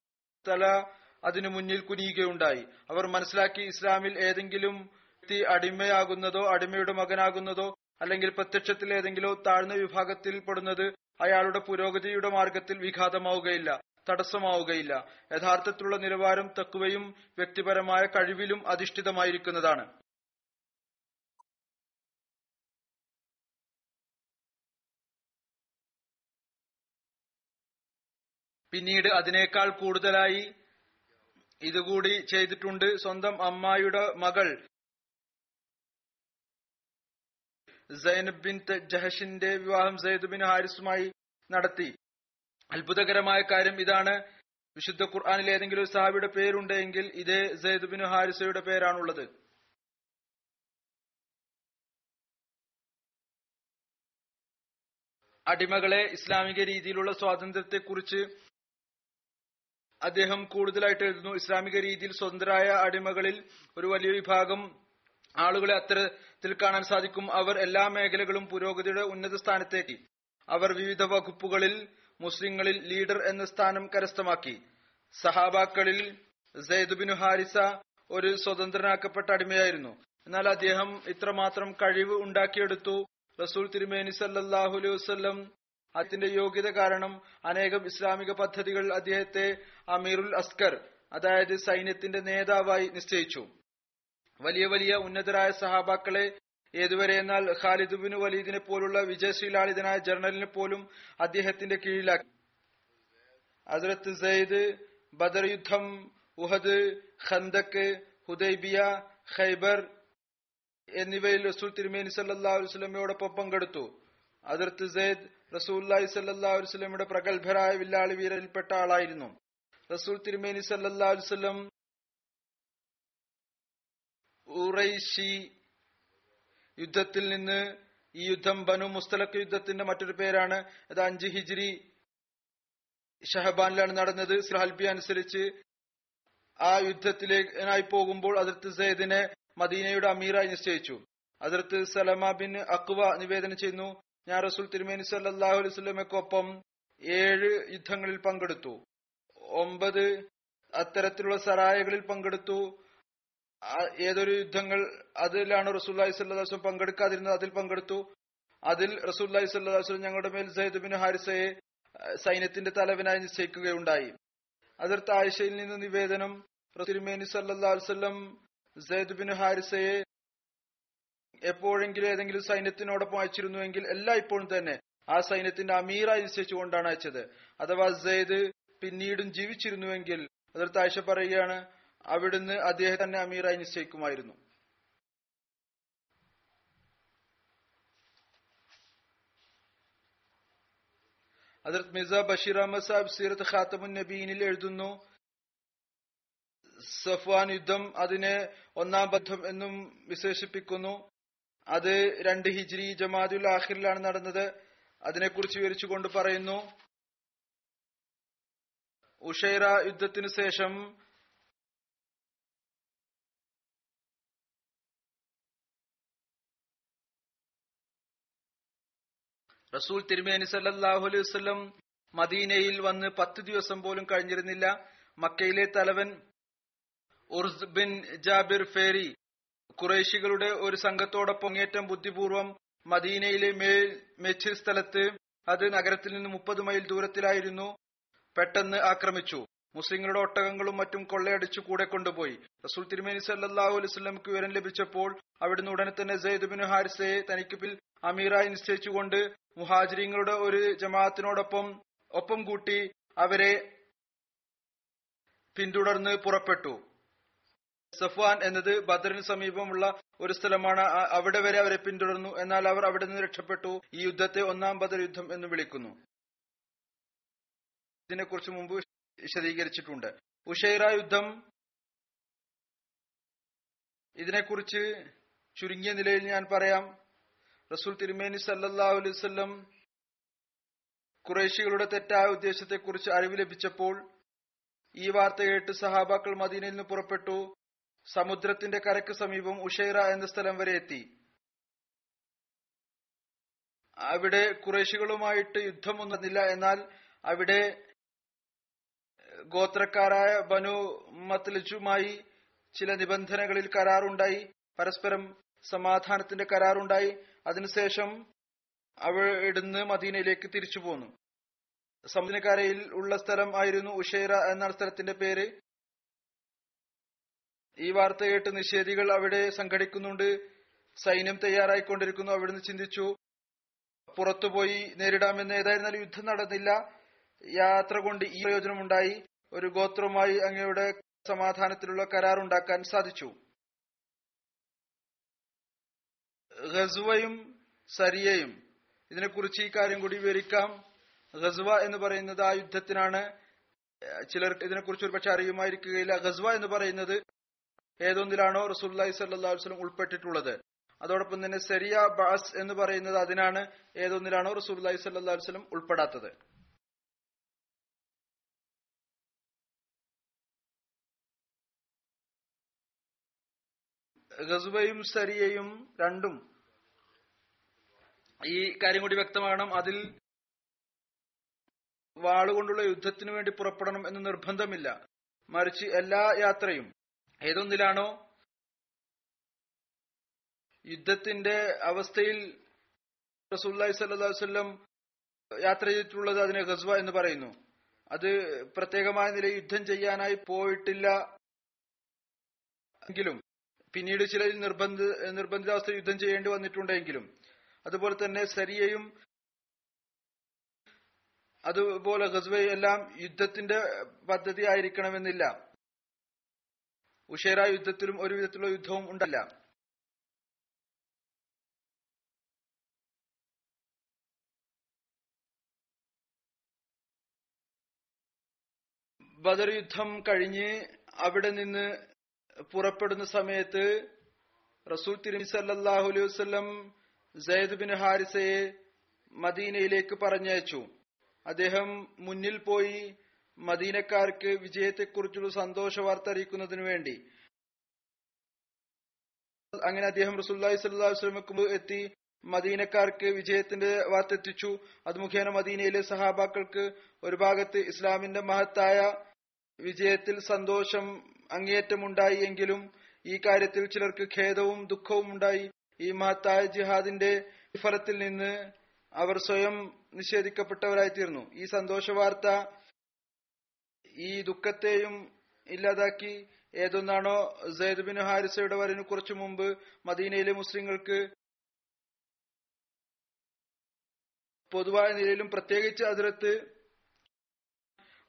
തല അതിനു മുന്നിൽ കുനിയുകയുണ്ടായി. അവർ മനസ്സിലാക്കി ഇസ്ലാമിൽ ഏതെങ്കിലും വ്യക്തി അടിമയാകുന്നതോ അടിമയുടെ മകനാകുന്നതോ അല്ലെങ്കിൽ പ്രത്യക്ഷത്തിൽ ഏതെങ്കിലും താഴ്ന്ന വിഭാഗത്തിൽ പെടുന്നത് അയാളുടെ പുരോഗതിയുടെ മാർഗത്തിൽ വിഘാതമാവുകയില്ല തടസ്സമാവുകയില്ല. യഥാർത്ഥത്തിലുള്ള നിലവാരം തക്കുവയും വ്യക്തിപരമായ കഴിവിലും അധിഷ്ഠിതമായിരിക്കുന്നതാണ്. പിന്നീട് അതിനേക്കാൾ കൂടുതലായി ഇതുകൂടി ചെയ്തിട്ടുണ്ട് സ്വന്തം അമ്മായിയുടെ മകൾ. ബിൻ ജഹഷിന്റെ വിവാഹം സൈദ് ബിൻ ഹാരിസുമായി നടത്തി. അത്ഭുതകരമായ കാര്യം ഇതാണ്. വിശുദ്ധ ഖുർആാനിൽ ഏതെങ്കിലും ഒരു സഹാബിയുടെ പേരുണ്ടെങ്കിൽ ഇതേ സൈദ് ബിൻ ഹാരിസയുടെ പേരാണുള്ളത്. അടിമകളെ ഇസ്ലാമിക രീതിയിലുള്ള സ്വാതന്ത്ര്യത്തെക്കുറിച്ച് അദ്ദേഹം കൂടുതലായിട്ട് എഴുതുന്നു. ഇസ്ലാമിക രീതിയിൽ സ്വതന്ത്രരായ അടിമകളിൽ ഒരു വലിയ വിഭാഗം ആളുകളെ അത്തരത്തിൽ കാണാൻ സാധിക്കും. അവർ എല്ലാ മേഖലകളും പുരോഗതിയുടെ ഉന്നത സ്ഥാനത്തേക്ക്. അവർ വിവിധ വകുപ്പുകളിൽ മുസ്ലിങ്ങളിൽ ലീഡർ എന്ന സ്ഥാനം കരസ്ഥമാക്കി. സഹാബാക്കളിൽ സെയ്ദുബിനു ഹാരിസ ഒരു സ്വതന്ത്രനാക്കപ്പെട്ട അടിമയായിരുന്നു. എന്നാൽ അദ്ദേഹം ഇത്രമാത്രം കഴിവ് ഉണ്ടാക്കിയെടുത്തു. റസൂൽ തിരുമേനി സല്ലാഹു അലൈഹി വസ്ല്ലം അതിന്റെ യോഗ്യത കാരണം അനേകം ഇസ്ലാമിക പദ്ധതികൾ അദ്ദേഹത്തെ അമീറുൽ അസ്കർ അതായത് സൈന്യത്തിന്റെ നേതാവായി നിശ്ചയിച്ചു. വലിയ വലിയ ഉന്നതരായ സഹാബാക്കളെ ഏതുവരെ എന്നാൽ ഖാലിദുബിന് വലീദിനെ പോലുള്ള വിജയശ്രീലാളിതനായ ജനറലിനെ പോലും അദ്ദേഹത്തിന്റെ കീഴിലാക്കി. അസരത്ത് സെയ്ദ് ബദർ യുദ്ധം ഉഹദ് ഖന്തക്ക് ഹുദൈബിയ ഖൈബർ എന്നിവയിൽ റസൂൽ തിരുമേനി സല്ലാ വസ്ലമയോടൊപ്പം പങ്കെടുത്തു. അതിർത്ത് സെയ്ദ് റസൂല്ലായി സല്ലാ വസ്ലമയുടെ പ്രഗത്ഭരായ വില്ലാളി വീരരിൽപ്പെട്ട ആളായിരുന്നു. റസൂൽ തിരുമേനി സല്ലാ വസല്ലം ഉറൈഷി യുദ്ധത്തിൽ നിന്ന് ഈ യുദ്ധം ബനു മുസ്തലഖ് യുദ്ധത്തിന്റെ മറ്റൊരു പേരാണ്. അത് അഞ്ച് ഹിജ്രി ഷഹബാനിലാണ് നടന്നത്. സുഹൽബി അനുസരിച്ച് ആ യുദ്ധത്തിലേക്കായി പോകുമ്പോൾ അതിർത്ത് സെയ്ദിനെ മദീനയുടെ അമീറായി നിശ്ചയിച്ചു. അതിർത്ത് സലമ ബിൻ അക്വ നിവേദനം ചെയ്യുന്നു. ഞാൻ റസൂൽ തിരുമേനി സല്ലാഹു അലൈഹി സ്വലമയ്ക്കൊപ്പം ഏഴ് യുദ്ധങ്ങളിൽ പങ്കെടുത്തു. ഒമ്പത് അത്തരത്തിലുള്ള സറായകളിൽ പങ്കെടുത്തു. ഏതൊരു യുദ്ധങ്ങൾ അതിലാണ് റസൂല്ലി സല്ലാസ്വലം പങ്കെടുക്കാതിരുന്നത് അതിൽ പങ്കെടുത്തു. അതിൽ റസൂല്ലി സല്ലാസ്വലം ഞങ്ങളുടെ മേൽ സൈദ് ബിൻ ഹാരിസയെ സൈന്യത്തിന്റെ തലവനായി നിശ്ചയിക്കുകയുണ്ടായി. അതിർത്ത് ആയിഷയിൽ നിന്ന് നിവേദനം തിരുമേനി സല്ലാസ്വല്ലം സൈദ് ബിൻ ഹാരിസയെ എപ്പോഴെങ്കിലും ഏതെങ്കിലും സൈന്യത്തിനോടൊപ്പം അയച്ചിരുന്നുവെങ്കിൽ എല്ലാ ഇപ്പോഴും തന്നെ ആ സൈന്യത്തിന്റെ അമീറായി നിശ്ചയിച്ചുകൊണ്ടാണ് അയച്ചത്. അഥവാ സെയ്ദ് പിന്നീടും ജീവിച്ചിരുന്നുവെങ്കിൽ അതിർത്ത് ആയിഷ പറയുകയാണ് അവിടുന്ന് അദ്ദേഹം തന്നെ അമീറായി നിശ്ചയിക്കുമായിരുന്നു. അതിർത്ത് മിർസ ബഷീർ അഹമ്മദ് സാഹിബ് സീറത്ത് ഖാത്തമുൻ നബീനിൽ എഴുതുന്നു സഫ്വാൻ യുദ്ധം അതിനെ ഒന്നാം ബദ്ധം എന്നും വിശേഷിപ്പിക്കുന്നു. അത് രണ്ട് ഹിജ്രി ജമാഅത്തുൽ ആഖിറിലാണ് നടന്നത്. അതിനെക്കുറിച്ച് വിവരിച്ചുകൊണ്ട് പറയുന്നു. ഉഷൈറ യുദ്ധത്തിനു ശേഷം റസൂൽ തിരുമേനി സല്ലാഹു അലൈഹി വസ്ലം മദീനയിൽ വന്ന് പത്ത് ദിവസം പോലും കഴിഞ്ഞിരുന്നില്ല. മക്കയിലെ തലവൻ ഉർസ് ബിൻ ജാബിർ ഫേരി കുറേശികളുടെ ഒരു സംഘത്തോടൊപ്പം അങ്ങേറ്റം ബുദ്ധിപൂർവം മദീനയിലെ മേൽ മെച്ചിൽ സ്ഥലത്ത് അത് നഗരത്തിൽ നിന്ന് മുപ്പത് മൈൽ ദൂരത്തിലായിരുന്നു. പെട്ടെന്ന് ആക്രമിച്ചു. മുസ്ലിങ്ങളുടെ ഒട്ടകങ്ങളും മറ്റും കൊള്ളയടിച്ചു കൂടെ കൊണ്ടുപോയി. റസൂൽ തിരുമേനി സല്ലാഹു അലൈസ്ലംക്ക് വിവരം ലഭിച്ചപ്പോൾ അവിടുന്ന് ഉടനെ തന്നെ സെയ്ദ് ഹാരിസയെ തനിക്ക് പിൽ അമീറായി നിശ്ചയിച്ചുകൊണ്ട് മുഹാജിരിങ്ങളുടെ ഒരു ജമാഅത്തിനോടൊപ്പം ഒപ്പം കൂട്ടി അവരെ പിന്തുടർന്ന് പുറപ്പെട്ടു. സഫ്വാൻ എന്നത് ബദറിന് സമീപമുള്ള ഒരു സ്ഥലമാണ്. അവിടെ വരെ അവരെ പിന്തുടർന്നു. എന്നാൽ അവർ അവിടെ നിന്ന് രക്ഷപ്പെട്ടു. ഈ യുദ്ധത്തെ ഒന്നാം ബദർ യുദ്ധം എന്ന് വിളിക്കുന്നു. ഇതിനെക്കുറിച്ച് മുമ്പ് വിശദീകരിച്ചിട്ടുണ്ട്. ഉഷൈറ യുദ്ധം ഇതിനെക്കുറിച്ച് ചുരുങ്ങിയ നിലയിൽ ഞാൻ പറയാം. റസൂൽ തിരുമേനി സല്ലാഹു അലൈവല്ലം കുറേശികളുടെ തെറ്റായ ഉദ്ദേശത്തെക്കുറിച്ച് അറിവ് ലഭിച്ചപ്പോൾ ഈ വാർത്ത കേട്ട് സഹാബാക്കൾ മദീനയിൽ നിന്ന് പുറപ്പെട്ടു. സമുദ്രത്തിന്റെ കരയ്ക്ക് സമീപം ഉഷൈറ എന്ന സ്ഥലം വരെ എത്തി. അവിടെ കുറേശികളുമായിട്ട് യുദ്ധമൊന്നും എന്നാൽ അവിടെ ഗോത്രക്കാരായ ബനു മത്ലജുമായി ചില നിബന്ധനകളിൽ കരാറുണ്ടായി. പരസ്പരം സമാധാനത്തിന്റെ കരാറുണ്ടായി. അതിനുശേഷം അവിടുന്ന് മദീനയിലേക്ക് തിരിച്ചു പോന്നു. സമുദ്രക്കരയിൽ ഉള്ള സ്ഥലം ആയിരുന്നു ഉഷൈറ എന്ന സ്ഥലത്തിന്റെ പേര്. ഈ വാർത്ത കേട്ട് നിഷേധികൾ അവിടെ സംഘടിക്കുന്നുണ്ട്. സൈന്യം തയ്യാറായിക്കൊണ്ടിരിക്കുന്നു. അവിടുന്ന് ചിന്തിച്ചു പുറത്തുപോയി നേരിടാമെന്ന്. ഏതായിരുന്നാലും യുദ്ധം നടന്നില്ല. യാത്ര കൊണ്ട് ഈ പ്രയോജനമുണ്ടായി. ഒരു ഗോത്രവുമായി അങ്ങയുടെ സമാധാനത്തിലുള്ള കരാർ ഉണ്ടാക്കാൻ സാധിച്ചു. ഖസുവയും സരിയയും. ഇതിനെക്കുറിച്ച് ഈ കാര്യം കൂടി വിവരിക്കാം. ഖസുവ എന്ന് പറയുന്നത് ആ യുദ്ധത്തിനാണ്. ചിലർ ഇതിനെക്കുറിച്ച് ഒരുപക്ഷെ അറിയുമായിരിക്കുകയില്ല. ഗസ്വ എന്ന് പറയുന്നത് ഏതൊന്നിലാണോ റസൂല്ലി സല്ലാ വസ്ലം ഉൾപ്പെട്ടിട്ടുള്ളത്. അതോടൊപ്പം തന്നെ സെരിയ ബാസ് എന്ന് പറയുന്നത് അതിനാണ് ഏതൊന്നിലാണോ റസൂല്ലി സല്ലാ വസ്ലം ഉൾപ്പെടാത്തത്. ഗസുബയും സരിയയും രണ്ടും ഈ കാര്യം കൂടി വ്യക്തമാകണം. അതിൽ വാളുകൊണ്ടുള്ള യുദ്ധത്തിന് വേണ്ടി പുറപ്പെടണം എന്ന് നിർബന്ധമില്ല. മറിച്ച് എല്ലാ യാത്രയും ഏതൊന്നിലാണോ? യുദ്ധത്തിന്റെ അവസ്ഥയിൽ റസൂല്ലി സല്ലാസ്വല്ലം യാത്ര ചെയ്തിട്ടുള്ളത് അതിനെ ഗസ്വ എന്ന് പറയുന്നു. അത് പ്രത്യേകമായ നിലയിൽ യുദ്ധം ചെയ്യാനായി പോയിട്ടില്ല എങ്കിലും പിന്നീട് ചില നിർബന്ധ നിർബന്ധിതാവസ്ഥ യുദ്ധം ചെയ്യേണ്ടി വന്നിട്ടുണ്ടെങ്കിലും അതുപോലെ തന്നെ സരിയയും അതുപോലെ ഗസ്വയും എല്ലാം യുദ്ധത്തിന്റെ പദ്ധതി ആയിരിക്കണമെന്നില്ല ഉഷേര യുദ്ധത്തിലും ഒരു വിധത്തിലുള്ള യുദ്ധവും ഉണ്ടല്ല ബദർ യുദ്ധം കഴിഞ്ഞ് അവിടെ നിന്ന് പുറപ്പെടുന്ന സമയത്ത് റസൂൽ തിരുമി സല്ലാഹു അലൈഹി വസ്ലം സെയ്ദ് ബിൻ ഹാരിസയെ മദീനയിലേക്ക് പറഞ്ഞയച്ചു. അദ്ദേഹം മുന്നിൽ പോയി മദീനക്കാർക്ക് വിജയത്തെക്കുറിച്ചുള്ള സന്തോഷ വാർത്ത അറിയിക്കുന്നതിനു വേണ്ടി. അങ്ങനെ അദ്ദേഹം റസൂല്ലി സ്വല്ലാസ്ലമക്ക് എത്തി. മദീനക്കാർക്ക് വിജയത്തിന്റെ വാർത്ത എത്തിച്ചു. അത് മുഖേന മദീനയിലെ സഹാബാക്കൾക്ക് ഒരു ഭാഗത്ത് ഇസ്ലാമിന്റെ മഹത്തായ വിജയത്തിൽ സന്തോഷം അങ്ങേയറ്റമുണ്ടായി എങ്കിലും ഈ കാര്യത്തിൽ ചിലർക്ക് ഖേദവും ദുഃഖവും ഉണ്ടായി. ഈ മഹത്തായ ജിഹാദിന്റെ ഫലത്തിൽ നിന്ന് അവർ സ്വയം നിഷേധിക്കപ്പെട്ടവരായി തീർന്നു ഈ സന്തോഷ വാർത്ത ഈ ദുഃഖത്തെയും ഇല്ലാതാക്കി. ഏതൊന്നാണോ സെയ്ദ് ബിൻ ഹാരിസയുടെ വരവിന് കുറച്ചു മുമ്പ് മദീനയിലെ മുസ്ലിങ്ങൾക്ക് പൊതുവായ നിലയിലും പ്രത്യേകിച്ച് അതിരത്ത്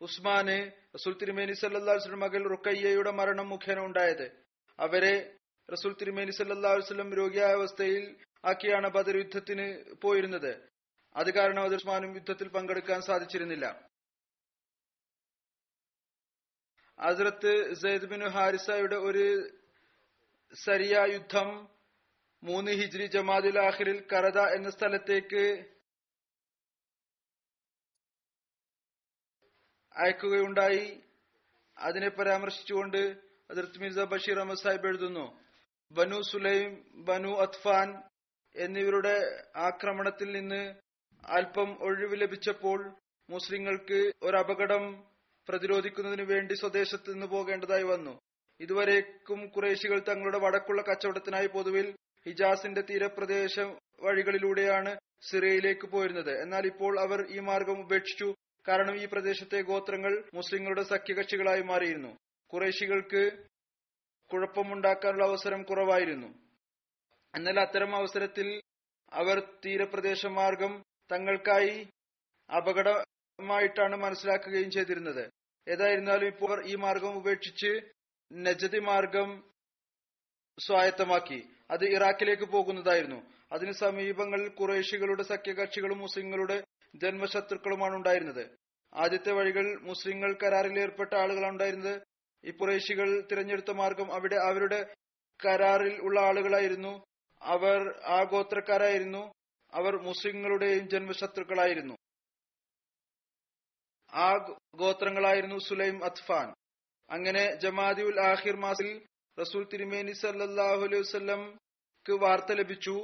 ഉസ്മാന് റസൂൽ തിരുമേനി സല്ലാസ്ലം മകൾ റുക്കയ്യയുടെ മരണം മുഖേന ഉണ്ടായത്. അവരെ റസൂൽ തിരുമേനി സല്ലാസ്ലം രോഗിയായ അവസ്ഥയിൽ ആക്കിയാണ് ബദർ യുദ്ധത്തിന് പോയിരുന്നത്. അത് കാരണം ഉസ്മാനും യുദ്ധത്തിൽ പങ്കെടുക്കാൻ സാധിച്ചിരുന്നില്ല. ഹസ്രത്ത് സെയ്ദ് ബിൻ ഹാരിസയുടെ ഒരു സരിയ യുദ്ധം മൂന്ന് ഹിജ്രി ജമാദുൽ ആഖിറിൽ കറദ എന്ന സ്ഥലത്തേക്ക് അയക്കുകയുണ്ടായി. അതിനെ പരാമർശിച്ചുകൊണ്ട് അതിർത്ത് മിർസ ബഷീർ അഹമ്മദ് സാഹിബ് എഴുതുന്നു ബനു സുലൈം ബനു അത്ഫാൻ എന്നിവരുടെ ആക്രമണത്തിൽ നിന്ന് അല്പം ഒഴിവ് ലഭിച്ചപ്പോൾ മുസ്ലിങ്ങൾക്ക് ഒരു അപകടം പ്രതിരോധിക്കുന്നതിന് വേണ്ടി സ്വദേശത്ത് നിന്ന് പോകേണ്ടതായി വന്നു. ഇതുവരേക്കും കുറേശികൾ തങ്ങളുടെ വടക്കുള്ള കച്ചവടത്തിനായി പൊതുവിൽ ഹിജാസിന്റെ തീരപ്രദേശ വഴികളിലൂടെയാണ് സിറിയയിലേക്ക് പോയിരുന്നത്. എന്നാൽ ഇപ്പോൾ അവർ ഈ മാർഗം ഉപേക്ഷിച്ചു. കാരണം ഈ പ്രദേശത്തെ ഗോത്രങ്ങൾ മുസ്ലിങ്ങളുടെ സഖ്യകക്ഷികളായി മാറിയിരുന്നു. കുറേശികൾക്ക് കുഴപ്പമുണ്ടാക്കാനുള്ള അവസരം കുറവായിരുന്നു. എന്നാൽ അത്തരം അവസരത്തിൽ അവർ തീരപ്രദേശ മാർഗം തങ്ങൾക്കായി അപകടമായിട്ടാണ് മനസ്സിലാക്കുകയും ചെയ്തിരുന്നത്. ഏതായിരുന്നാലും ഇപ്പോൾ ഈ മാർഗം ഉപേക്ഷിച്ച് നജതി മാർഗം സ്വായത്തമാക്കി. അത് ഇറാഖിലേക്ക് പോകുന്നതായിരുന്നു. അതിന് സമീപങ്ങളിൽ കുറേശികളുടെ സഖ്യകക്ഷികളും മുസ്ലിങ്ങളുടെ ജന്മശത്രുക്കളുമാണ് ഉണ്ടായിരുന്നത്. ആദ്യത്തെ വഴികൾ മുസ്ലിങ്ങൾ കരാറിൽ ഏർപ്പെട്ട ആളുകളാണ് ഉണ്ടായിരുന്നത്. ഈ കുറേശികൾ തിരഞ്ഞെടുത്ത മാർഗം അവിടെ അവരുടെ കരാറിൽ ഉള്ള ആളുകളായിരുന്നു. അവർ ആ ഗോത്രക്കാരായിരുന്നു. അവർ മുസ്ലിങ്ങളുടെയും ജന്മശത്രുക്കളായിരുന്നു. ആ ഗോത്രങ്ങളായിരുന്നു സുലൈം അത്ഫാൻ. അങ്ങനെ ജമാദിയുൽ ആഹിർ മാസിൽ റസൂൽ തിരുമേനി സല്ലാഹു അലൈഹി വസ്ലംക്ക് വാർത്ത ലഭിച്ചു.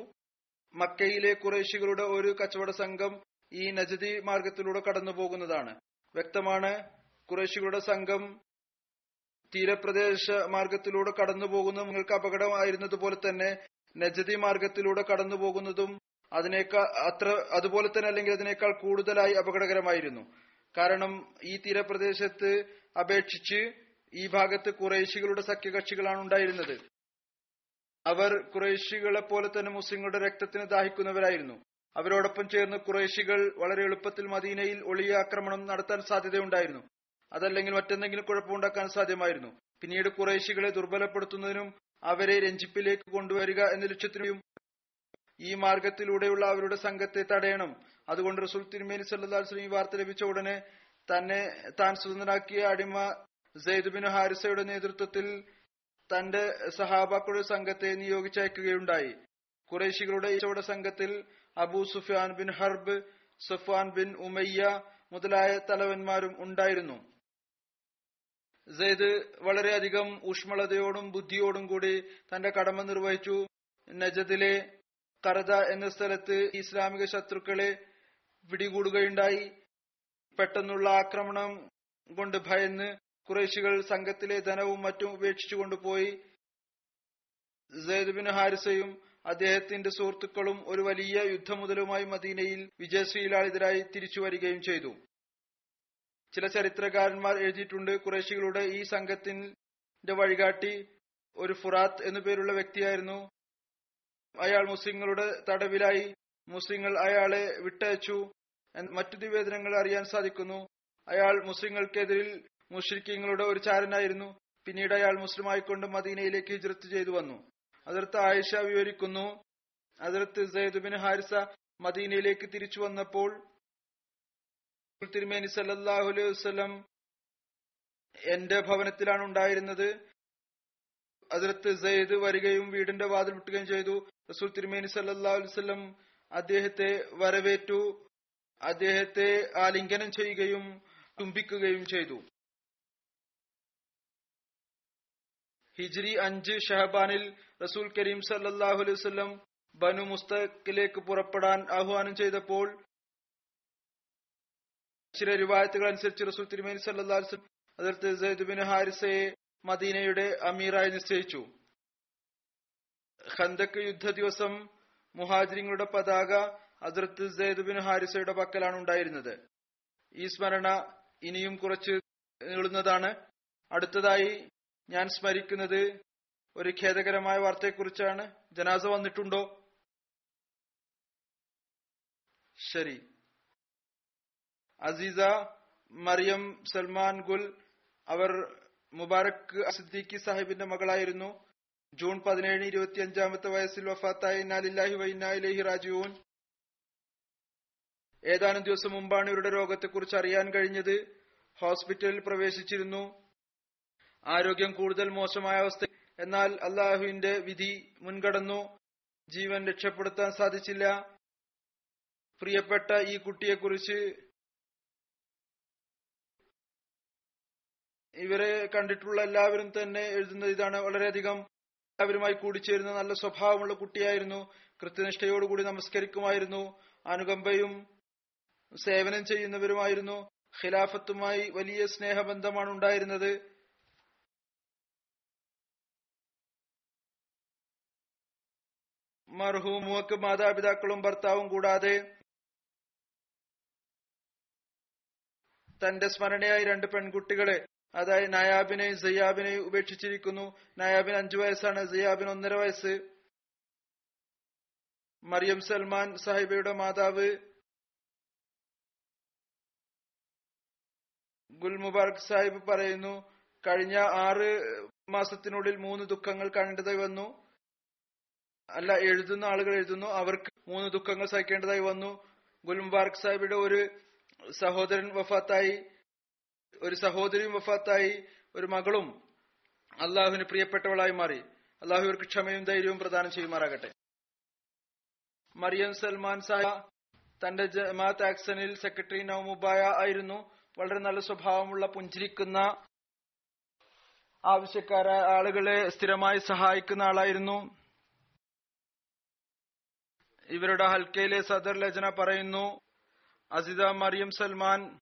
മക്കയിലെ കുറേശികളുടെ ഒരു കച്ചവട സംഘം ഈ നജദി മാർഗത്തിലൂടെ കടന്നു പോകുന്നതാണ് വ്യക്തമാണ് കുറേശികളുടെ സംഘം തീരപ്രദേശ മാർഗത്തിലൂടെ കടന്നു പോകുന്നതും നിങ്ങൾക്ക് അപകടമായിരുന്നതുപോലെ തന്നെ നജദി മാർഗത്തിലൂടെ കടന്നു പോകുന്നതും അതിനേക്കാൾ അത്ര അതുപോലെ തന്നെ അല്ലെങ്കിൽ അതിനേക്കാൾ കൂടുതലായി അപകടകരമായിരുന്നു. കാരണം ഈ തീരപ്രദേശത്ത് അപേക്ഷിച്ച് ഈ ഭാഗത്ത് കുറേശികളുടെ സഖ്യകക്ഷികളാണ് ഉണ്ടായിരുന്നത്. അവർ കുറേശികളെ പോലെ തന്നെ മുസ്ലിങ്ങളുടെ രക്തത്തിന് ദാഹിക്കുന്നവരായിരുന്നു. അവരോടൊപ്പം ചേർന്ന് കുറേശികൾ വളരെ എളുപ്പത്തിൽ മദീനയിൽ ഒളിയ ആക്രമണം നടത്താൻ സാധ്യതയുണ്ടായിരുന്നു. അതല്ലെങ്കിൽ മറ്റെന്തെങ്കിലും കുഴപ്പമുണ്ടാക്കാൻ സാധ്യമായിരുന്നു. പിന്നീട് കുറേശികളെ ദുർബലപ്പെടുത്തുന്നതിനും അവരെ രഞ്ജിപ്പിലേക്ക് കൊണ്ടുവരിക എന്ന ലക്ഷ്യത്തിനും ഈ മാർഗത്തിലൂടെയുള്ള അവരുടെ സംഘത്തെ തടയണം. അതുകൊണ്ട് റസൂൽ തിരുമേനി സല്ലാസ്ലം ഈ വാർത്ത ലഭിച്ച ഉടനെ തന്നെ താൻ സ്വതന്ത്രനാക്കിയ അടിമ സെയ്ദ് ബിൻ ഹാരിസയുടെ നേതൃത്വത്തിൽ തന്റെ സഹാബാക്കളുടെ സംഘത്തെ നിയോഗിച്ചയക്കുകയുണ്ടായി കുറേശികളുടെ ഈച്ചവട സംഘത്തിൽ Abu Sufyan bin Harb Safwan bin Umayya മുതലായ തലവന്മാരും ഉണ്ടായിരുന്നു. സെയ്ദ് വളരെയധികം ഊഷ്മളതയോടും ബുദ്ധിയോടും കൂടി തന്റെ കടമ നിർവഹിച്ചു. നജദിലെ കറദ എന്ന സ്ഥലത്ത് ഇസ്ലാമിക ശത്രുക്കളെ പിടികൂടുകയുണ്ടായി പെട്ടെന്നുള്ള ആക്രമണം കൊണ്ട് ഭയന്ന് കുറേശികൾ സംഘത്തിലെ ധനവും മറ്റും ഉപേക്ഷിച്ചു കൊണ്ടുപോയി. ബിൻ ഹാരിസയും അദ്ദേഹത്തിന്റെ സുഹൃത്തുക്കളും ഒരു വലിയ യുദ്ധമുതലുമായി മദീനയിൽ വിജയശ്രീലാളിതരായി തിരിച്ചു വരികയും ചെയ്തു. ചില ചരിത്രകാരന്മാർ എഴുതിയിട്ടുണ്ട് കുറേശികളുടെ ഈ സംഘത്തിന്റെ വഴികാട്ടി ഒരു ഫുറാത്ത് എന്നു പേരുള്ള വ്യക്തിയായിരുന്നു അയാൾ മുസ്ലിങ്ങളുടെ തടവിലായി. മുസ്ലിങ്ങൾ അയാളെ വിട്ടയച്ചു. മറ്റു നിവേദനങ്ങൾ അറിയാൻ സാധിക്കുന്നു. അയാൾ മുസ്ലിങ്ങൾക്കെതിരിൽ മുഷ്രിഖിങ്ങളുടെ ഒരു ചാരനായിരുന്നു. പിന്നീട് അയാൾ മുസ്ലിമായിക്കൊണ്ട് മദീനയിലേക്ക് ഹിജ്രത്ത് ചെയ്തു വന്നു. അതിർത്ത് ആയിഷ വിവരിക്കുന്നു. അതിർത്ത് സെയ്ദുബിൻ ഹാരിസ മദീനയിലേക്ക് തിരിച്ചു വന്നപ്പോൾ തിരുമേനി സല്ലല്ലാഹു അലൈഹി എന്റെ ഭവനത്തിലാണ് ഉണ്ടായിരുന്നത്. അതിർത്ത് സെയ്ദ് വരികയും വീടിന്റെ വാതിൽ വിട്ടുകയും ചെയ്തു. റസൂൽ തിരുമേനി സല്ലല്ലാഹു അലൈഹി വസല്ലം അദ്ദേഹത്തെ വരവേറ്റു. അദ്ദേഹത്തെ ആലിംഗനം ചെയ്യുകയും തുമ്പിക്കുകയും ചെയ്തു. ഹിജ്രി അഞ്ച് ഷഹബാനിൽ റസൂൽ കരീം സല്ലാഹു അലൈഹി ബനു മുസ്തഖിലേക്ക് പുറപ്പെടാൻ ആഹ്വാനം ചെയ്തപ്പോൾ ചില റിവായത്തുകൾ അനുസരിച്ച് റസൂൽ തിരുമേനി വസല്ലം അതിർത്ത് സെയ്ദ് ഹാരിസയെ മദീനയുടെ അമീറായി നിശ്ചയിച്ചു. ഖന്തക്ക് യുദ്ധ ദിവസം മുഹാജിങ്ങളുടെ പതാക അതിർത്ത് സെയ്ദ് ബിൻ ഹാരിസയുടെ പക്കലാണ് ഉണ്ടായിരുന്നത്. ഈ സ്മരണ ഇനിയും കുറച്ച് നീളുന്നതാണ്. അടുത്തതായി ഞാൻ സ്മരിക്കുന്നത് ഒരു ഖേദകരമായ വാർത്തയെക്കുറിച്ചാണ്. ജനാസ വന്നിട്ടുണ്ടോ? ശരി. അസീസ മറിയം സൽമാൻ ഗുൽ അവർ മുബാറക് സിദ്ദീഖി സാഹിബിന്റെ മകളായിരുന്നു. ജൂൺ പതിനേഴ് ഇരുപത്തി അഞ്ചാമത്തെ വയസ്സിൽ വഫാത്തായ. ഇന്നാലില്ലാഹി വൈനായിലേഹി രാജുവൂൻ ഏതാനും ദിവസം മുമ്പാണ് ഇവരുടെ രോഗത്തെക്കുറിച്ച് അറിയാൻ കഴിഞ്ഞത്. ഹോസ്പിറ്റലിൽ പ്രവേശിച്ചിരുന്നു. ആരോഗ്യം കൂടുതൽ മോശമായ അവസ്ഥ. എന്നാൽ അള്ളാഹുവിന്റെ വിധി മുൻകടന്നു. ജീവൻ രക്ഷപ്പെടുത്താൻ സാധിച്ചില്ല. പ്രിയപ്പെട്ട ഈ കുട്ടിയെക്കുറിച്ച് ഇവരെ കണ്ടിട്ടുള്ള എല്ലാവരും തന്നെ എഴുതുന്നത് ഇതാണ് വളരെയധികം എല്ലാവരുമായി കൂടിച്ചേരുന്ന നല്ല സ്വഭാവമുള്ള കുട്ടിയായിരുന്നു. കൃത്യനിഷ്ഠയോടുകൂടി നമസ്കരിക്കുമായിരുന്നു. അനുകമ്പയും സേവനം ചെയ്യുന്നവരുമായിരുന്നു. ഖിലാഫത്തുമായി വലിയ സ്നേഹബന്ധമാണ് ഉണ്ടായിരുന്നത് മർഹൂമുവക്ക് മാതാപിതാക്കളും ഭർത്താവും കൂടാതെ തന്റെ സ്മരണയായി രണ്ട് പെൺകുട്ടികളെ അതായത് നയാബിനെയും സയ്യാബിനെയും ഉപേക്ഷിച്ചിരിക്കുന്നു. നയാബിന് അഞ്ചു വയസ്സാണ് സയ്യാബിന് ഒന്നര വയസ്സ്. മറിയം സൽമാൻ സാഹിബയുടെ മാതാവ് ഗുൽ സാഹിബ് പറയുന്നു കഴിഞ്ഞ ആറ് മാസത്തിനുള്ളിൽ മൂന്ന് ദുഃഖങ്ങൾ കണ്ടതായി വന്നു. അല്ല എഴുതുന്ന ആളുകൾ എഴുതുന്നു അവർക്ക് മൂന്ന് ദുഃഖങ്ങൾ സഹിക്കേണ്ടതായി വന്നു. ഗുൽ സാഹിബിയുടെ ഒരു സഹോദരൻ വഫാത്തായി. ഒരു സഹോദരിയും വഫാത്തായി ഒരു മകളും അള്ളാഹുവിന് പ്രിയപ്പെട്ടവളായി മാറി. അള്ളാഹു ഇവർക്ക് ക്ഷമയും ധൈര്യവും പ്രദാനം ചെയ്യുമാറാകട്ടെ. മറിയം സൽമാൻ സായ തന്റെ ജമാഅത്ത് ആക്സനിൽ സെക്രട്ടറി നവമുബായ ആയിരുന്നു. വളരെ നല്ല സ്വഭാവമുള്ള പുഞ്ചിരിക്കുന്ന ആവശ്യക്കാര ആളുകളെ സ്ഥിരമായി സഹായിക്കുന്ന ആളായിരുന്നു. ഇവരുടെ ഹൽക്കയിലെ സദർ ലജന പറയുന്നു അസിത മറിയം സൽമാൻ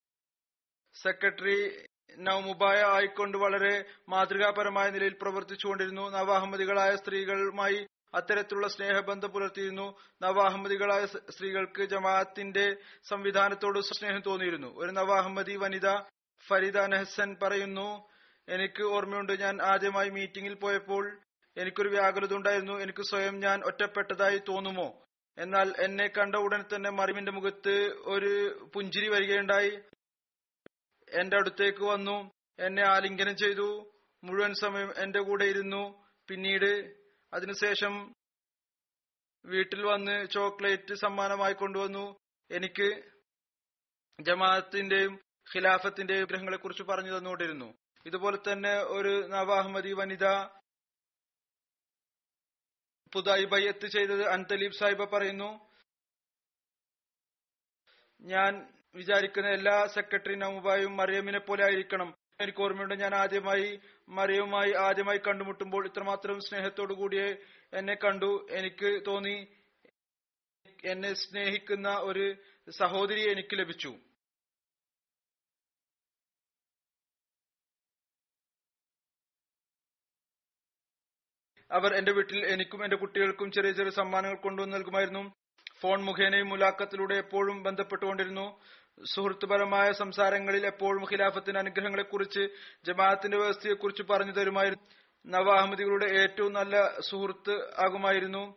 സെക്രട്ടറി നവമുബായ ആയിക്കൊണ്ട് വളരെ മാതൃകാപരമായ നിലയിൽ പ്രവർത്തിച്ചുകൊണ്ടിരുന്നു. നവാഹമ്മദികളായ സ്ത്രീകളുമായി അത്തരത്തിലുള്ള സ്നേഹബന്ധം പുലർത്തിയിരുന്നു. നവാഹമ്മദികളായ സ്ത്രീകൾക്ക് ജമാഅത്തിന്റെ സംവിധാനത്തോട് സ്നേഹം തോന്നിയിരുന്നു. ഒരു നവാഹമ്മദി വനിത ഫരീദ നെഹസൻ പറയുന്നു എനിക്ക് ഓർമ്മയുണ്ട് ഞാൻ ആദ്യമായി മീറ്റിംഗിൽ പോയപ്പോൾ എനിക്കൊരു വ്യാകുലത ഉണ്ടായിരുന്നു. എനിക്ക് സ്വയം ഞാൻ ഒറ്റപ്പെട്ടതായി തോന്നുമോ? എന്നാൽ എന്നെ കണ്ട ഉടനെ തന്നെ മറിമിന്റെ മുഖത്ത് ഒരു പുഞ്ചിരി വരികയുണ്ടായി. എന്റെ അടുത്തേക്ക് വന്നു എന്നെ ആലിംഗനം ചെയ്തു മുഴുവൻ സമയം എന്റെ കൂടെ ഇരുന്നു. പിന്നീട് അതിനുശേഷം വീട്ടിൽ വന്ന് ചോക്ലേറ്റ് സമ്മാനമായി കൊണ്ടുവന്നു. എനിക്ക് ജമാഅത്തിന്റെയും ഖിലാഫത്തിന്റെയും ഗ്രഹങ്ങളെ കുറിച്ച് പറഞ്ഞു തന്നുകൊണ്ടിരുന്നു. ഇതുപോലെ തന്നെ ഒരു നവാഹ്മദി വനിത പുതായി ബയ്യത്ത് ചെയ്തത് അൻതലീബ് സാഹിബ പറയുന്നു. ഞാൻ വിചാരിക്കുന്ന എല്ലാ സെക്രട്ടറി നമുബായും മറിയമ്മിനെ പോലെ ആയിരിക്കണം. എനിക്ക് ഓർമ്മയുണ്ട് ഞാൻ ആദ്യമായി മറിയവുമായി ആദ്യമായി കണ്ടുമുട്ടുമ്പോൾ ഇത്രമാത്രം സ്നേഹത്തോടു കൂടിയെ എന്നെ കണ്ടു. എനിക്ക് തോന്നി എന്നെ സ്നേഹിക്കുന്ന ഒരു സഹോദരി എനിക്ക് ലഭിച്ചു. അവർ എന്റെ വീട്ടിൽ എനിക്കും എന്റെ കുട്ടികൾക്കും ചെറിയ ചെറിയ സമ്മാനങ്ങൾ കൊണ്ടുവന്ന് നൽകുമായിരുന്നു. ഫോൺ മുഖേനയും മുലാക്കത്തിലൂടെ എപ്പോഴും ബന്ധപ്പെട്ടുകൊണ്ടിരുന്നു. സുഹൃത്തുപരമായ സംസാരങ്ങളിൽ എപ്പോഴും ഖിലാഫത്തിന്റെ അനുഗ്രഹങ്ങളെക്കുറിച്ച് ജമാഅത്തിന്റെ വ്യവസ്ഥയെക്കുറിച്ച് പറഞ്ഞു തരുമായിരുന്നു. നവാഹമ്മദികളുടെ ഏറ്റവും നല്ല സുഹൃത്ത് ആകുമായിരുന്നു.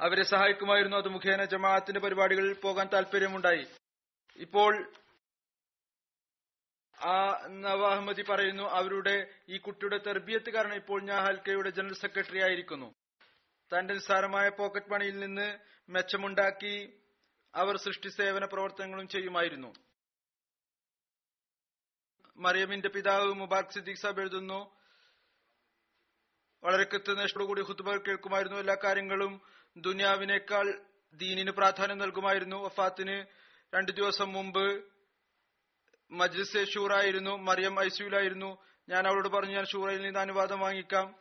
അവരെ സഹായിക്കുമായിരുന്നു. അത് മുഖേന ജമാഅത്തിന്റെ പരിപാടികളിൽ പോകാൻ താല്പര്യമുണ്ടായി ഇപ്പോൾ ആ നവ അഹമ്മദി പറയുന്നു അവരുടെ ഈ കുട്ടിയുടെ തെർബിയത്ത് കാരണം ഇപ്പോൾ ഞാൻ ഹൽക്കയുടെ ജനറൽ സെക്രട്ടറി ആയിരിക്കുന്നു. തന്റെ നിസ്സാരമായ പോക്കറ്റ് മണിയിൽ നിന്ന് മെച്ചമുണ്ടാക്കി അവർ സൃഷ്ടി സേവന പ്രവർത്തനങ്ങളും ചെയ്യുമായിരുന്നു. മറിയമിന്റെ പിതാവ് മുബാക് സിദ്ദീഖ് സാബ് എഴുതുന്നു വളരെ കൃത്യനിഷ്ഠയോടുകൂടി ഹുത്തുബകൾ കേൾക്കുമായിരുന്നു എല്ലാ കാര്യങ്ങളും. ദുനിയാവിനേക്കാൾ ദീനിന് പ്രാധാന്യം നൽകുമായിരുന്നു. വഫാത്തിന് രണ്ടു ദിവസം മുമ്പ് മജ്ലിസ് ഷൂറായിരുന്നു. മറിയം ഐസിയുലായിരുന്നു. ഞാൻ അവളോട് പറഞ്ഞു ഞാൻ ഷൂറയിൽ നിന്ന് അനുവാദം വാങ്ങിക്കാം.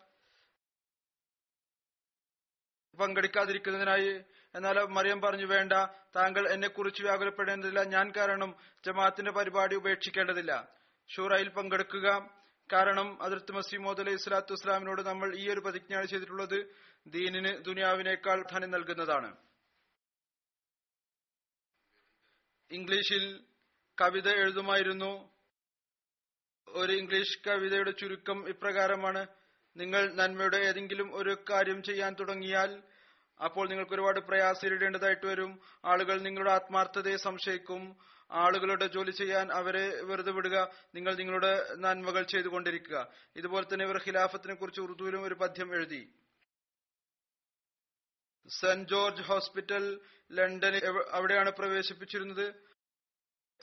പങ്കെടുക്കാതിരിക്കുന്നതിനായി എന്നാൽ മറിയം പറഞ്ഞു വേണ്ട താങ്കൾ എന്നെക്കുറിച്ച് വ്യാകുലപ്പെടേണ്ടതില്ല. ഞാൻ കാരണം ജമാഅത്തിന്റെ പരിപാടി ഉപേക്ഷിക്കേണ്ടതില്ല. ഷൂറയിൽ പങ്കെടുക്കുക. കാരണം അതിർത്ത് മസീമോദ് അലൈഹി സ്വലാത്തു വസ്സലാമിനോട് നമ്മൾ ഈ ഒരു പ്രതിജ്ഞയാണ് ചെയ്തിട്ടുള്ളത്. ദീനിന് ദുനിയാവിനേക്കാൾ ധനം നൽകുന്നതാണ്. ഇംഗ്ലീഷിൽ കവിത എഴുതുമായിരുന്നു. ഒരു ഇംഗ്ലീഷ് കവിതയുടെ ചുരുക്കം ഇപ്രകാരമാണ്. നിങ്ങൾ നന്മയുടെ ഏതെങ്കിലും ഒരു കാര്യം ചെയ്യാൻ തുടങ്ങിയാൽ അപ്പോൾ നിങ്ങൾക്ക് ഒരുപാട് പ്രയാസം ഇടേണ്ടതായിട്ട് വരും. ആളുകൾ നിങ്ങളുടെ ആത്മാർത്ഥതയെ സംശയിക്കും. ആളുകളുടെ ജോലി ചെയ്യാൻ അവരെ വെറുതെ വിടുക. നിങ്ങൾ നിങ്ങളുടെ നന്മകൾ ചെയ്തുകൊണ്ടിരിക്കുക. ഇതുപോലെ തന്നെ ഇവർ ഖിലാഫത്തിനെ കുറിച്ച് ഉറുദുവിലും ഒരു പദ്യം എഴുതി. സെന്റ് ജോർജ് ഹോസ്പിറ്റൽ ലണ്ടനിൽ അവിടെയാണ് പ്രവേശിപ്പിച്ചിരുന്നത്.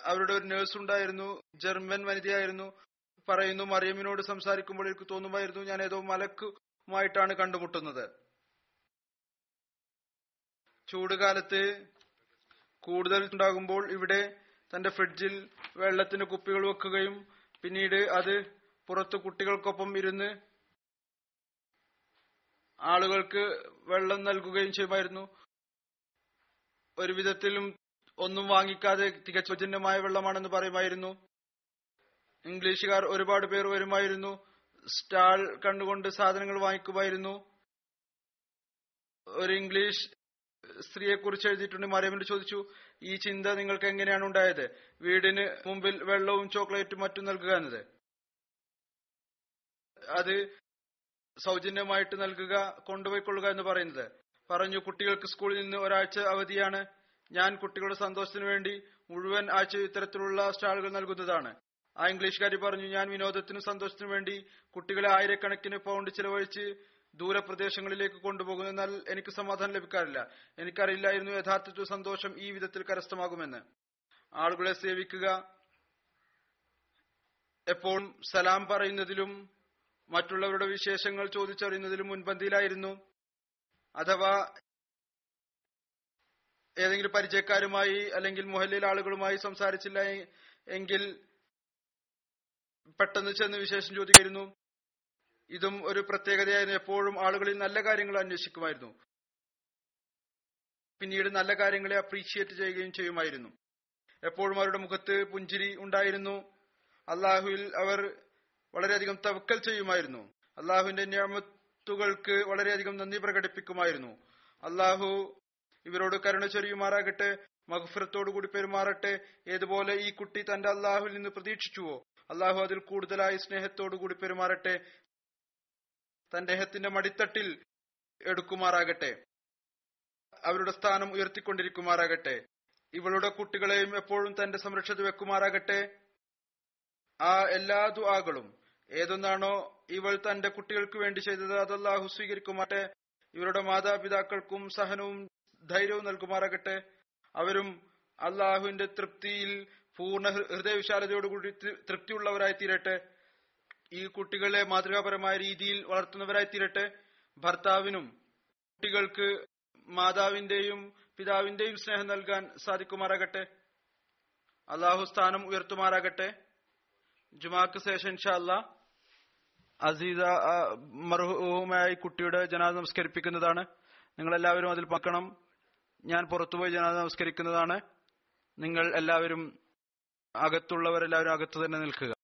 അവരുടെ ഒരു നേഴ്സ് ഉണ്ടായിരുന്നു. ജർമ്മൻ വനിതയായിരുന്നു. പറയുന്നു മറിയമ്മിനോട് സംസാരിക്കുമ്പോൾ എനിക്ക് തോന്നുമായിരുന്നു ഞാൻ ഏതോ മലക്കുമായിട്ടാണ് കണ്ടുമുട്ടുന്നത്. ചൂടുകാലത്ത് കൂടുതൽ ഉണ്ടാകുമ്പോൾ ഇവിടെ തന്റെ ഫ്രിഡ്ജിൽ വെള്ളത്തിന് കുപ്പികൾ വെക്കുകയും പിന്നീട് അത് പുറത്ത് കുട്ടികൾക്കൊപ്പം ഇരുന്ന് ആളുകൾക്ക് വെള്ളം നൽകുകയും ചെയ്യുമായിരുന്നു. ഒരുവിധത്തിലും ഒന്നും വാങ്ങിക്കാതെ തികച്ചുജന്യമായ വെള്ളമാണെന്ന് പറയുമായിരുന്നു. ഇംഗ്ലീഷുകാർ ഒരുപാട് പേർ വരുമായിരുന്നു. സ്റ്റാൾ കണ്ടുകൊണ്ട് സാധനങ്ങൾ വാങ്ങിക്കുമായിരുന്നു. ഒരു ഇംഗ്ലീഷ് സ്ത്രീയെ കുറിച്ച് എഴുതിയിട്ടുണ്ട്. മറിയമ്മിന് ചോദിച്ചു ഈ ചിന്ത നിങ്ങൾക്ക് എങ്ങനെയാണ് ഉണ്ടായത്? വീടിന് മുമ്പിൽ വെള്ളവും ചോക്ലേറ്റും മറ്റും നൽകുക എന്നത്? അത് സൗജന്യമായിട്ട് നൽകുക കൊണ്ടുപോയിക്കൊള്ളുക എന്ന് പറയുന്നത്. പറഞ്ഞു കുട്ടികൾക്ക് സ്കൂളിൽ നിന്ന് ഒരാഴ്ച അവധിയാണ്. ഞാൻ കുട്ടികളുടെ സന്തോഷത്തിന് വേണ്ടി മുഴുവൻ ആഴ്ച ഇത്തരത്തിലുള്ള സ്റ്റാളുകൾ നൽകുന്നതാണ്. ആ ഇംഗ്ലീഷുകാരി പറഞ്ഞു ഞാൻ വിനോദത്തിനും സന്തോഷത്തിനു വേണ്ടി കുട്ടികളെ ആയിരക്കണക്കിന് പൗണ്ട് ചിലവഴിച്ച് ദൂരപ്രദേശങ്ങളിലേക്ക് കൊണ്ടുപോകുന്നു എന്നാൽ എനിക്ക് സമാധാനം ലഭിക്കാറില്ല. എനിക്കറിയില്ലായിരുന്നു യഥാർത്ഥത്തിൽ സന്തോഷം ഈ വിധത്തിൽ കരസ്ഥമാകുമെന്ന്. ആളുകളെ സേവിക്കുക എപ്പോഴും സലാം പറയുന്നതിലും മറ്റുള്ളവരുടെ വിശേഷങ്ങൾ ചോദിച്ചറിയുന്നതിലും മുൻപന്തിയിലായിരുന്നു. അഥവാ ഏതെങ്കിലും പരിചയക്കാരുമായി അല്ലെങ്കിൽ മുഹല്ലിൽ ആളുകളുമായി സംസാരിച്ചില്ല എങ്കിൽ പെട്ടെന്ന് ചെന്ന് വിശേഷം ചോദിക്കായിരുന്നു. ഇതും ഒരു പ്രത്യേകതയായിരുന്നു. എപ്പോഴും ആളുകളിൽ നല്ല കാര്യങ്ങൾ അന്വേഷിക്കുമായിരുന്നു. പിന്നീട് നല്ല കാര്യങ്ങളെ അപ്രീഷിയേറ്റ് ചെയ്യുകയും ചെയ്യുമായിരുന്നു. എപ്പോഴും അവരുടെ മുഖത്ത് പുഞ്ചിരി ഉണ്ടായിരുന്നു. അള്ളാഹുവിൽ അവർ വളരെയധികം തവക്കൽ ചെയ്യുമായിരുന്നു. അള്ളാഹുവിന്റെ നിയമത്തുകൾക്ക് വളരെയധികം നന്ദി പ്രകടിപ്പിക്കുമായിരുന്നു. അള്ളാഹു ഇവരോട് കരുണ ചൊരിയുമാറാകട്ടെ മഹഫറത്തോടുകൂടി പെരുമാറട്ടെ. ഏതുപോലെ ഈ കുട്ടി തന്റെ അള്ളാഹുവിൽ നിന്ന് പ്രതീക്ഷിച്ചുവോ? അള്ളാഹു അതിൽ കൂടുതലായി സ്നേഹത്തോടുകൂടി പെരുമാറട്ടെ. തന്റെ ഹത്തിന്റെ മടിത്തട്ടിൽ എടുക്കുമാറാകട്ടെ. അവരുടെ സ്ഥാനം ഉയർത്തിക്കൊണ്ടിരിക്കുമാറാകട്ടെ. ഇവളുടെ കുട്ടികളെയും എപ്പോഴും തന്റെ സംരക്ഷത വെക്കുമാറാകട്ടെ. ആ എല്ലാ ദുആകളും ഏതൊന്നാണോ ഇവൾ തന്റെ കുട്ടികൾക്ക് വേണ്ടി ചെയ്തത് അതല്ലാഹു സ്വീകരിക്കുമാറെ ഇവരുടെ മാതാപിതാക്കൾക്കും സഹനവും ധൈര്യവും നൽകുമാറാകട്ടെ. അവരും അള്ളാഹുവിന്റെ തൃപ്തിയിൽ പൂർണ ഹൃദയവിശാലതയോടുകൂടി തൃപ്തിയുള്ളവരായി തീരട്ടെ ഈ കുട്ടികളെ മാതൃകാപരമായ രീതിയിൽ വളർത്തുന്നവരായി തീരട്ടെ. ഭർത്താവിനും കുട്ടികൾക്ക് മാതാവിന്റെയും പിതാവിന്റെയും സ്നേഹം നൽകാൻ സാധിക്കുമാറാകട്ടെ. അള്ളാഹു സ്ഥാനം ഉയർത്തുമാറാകട്ടെ. ജുമാക്ക് ശേഷം ഇൻഷാല്ല അസീദ മർഹൂമായ കുട്ടിയുടെ ജനാദ നമസ്കരിപ്പിക്കുന്നതാണ്. നിങ്ങൾ എല്ലാവരും അതിൽ പക്കണം ഞാൻ പുറത്തുപോയി ജനാദ നമസ്കരിക്കുന്നതാണ്. നിങ്ങൾ എല്ലാവരും അകത്തുള്ളവരെല്ലാവരും അകത്തു തന്നെ നിൽക്കുക.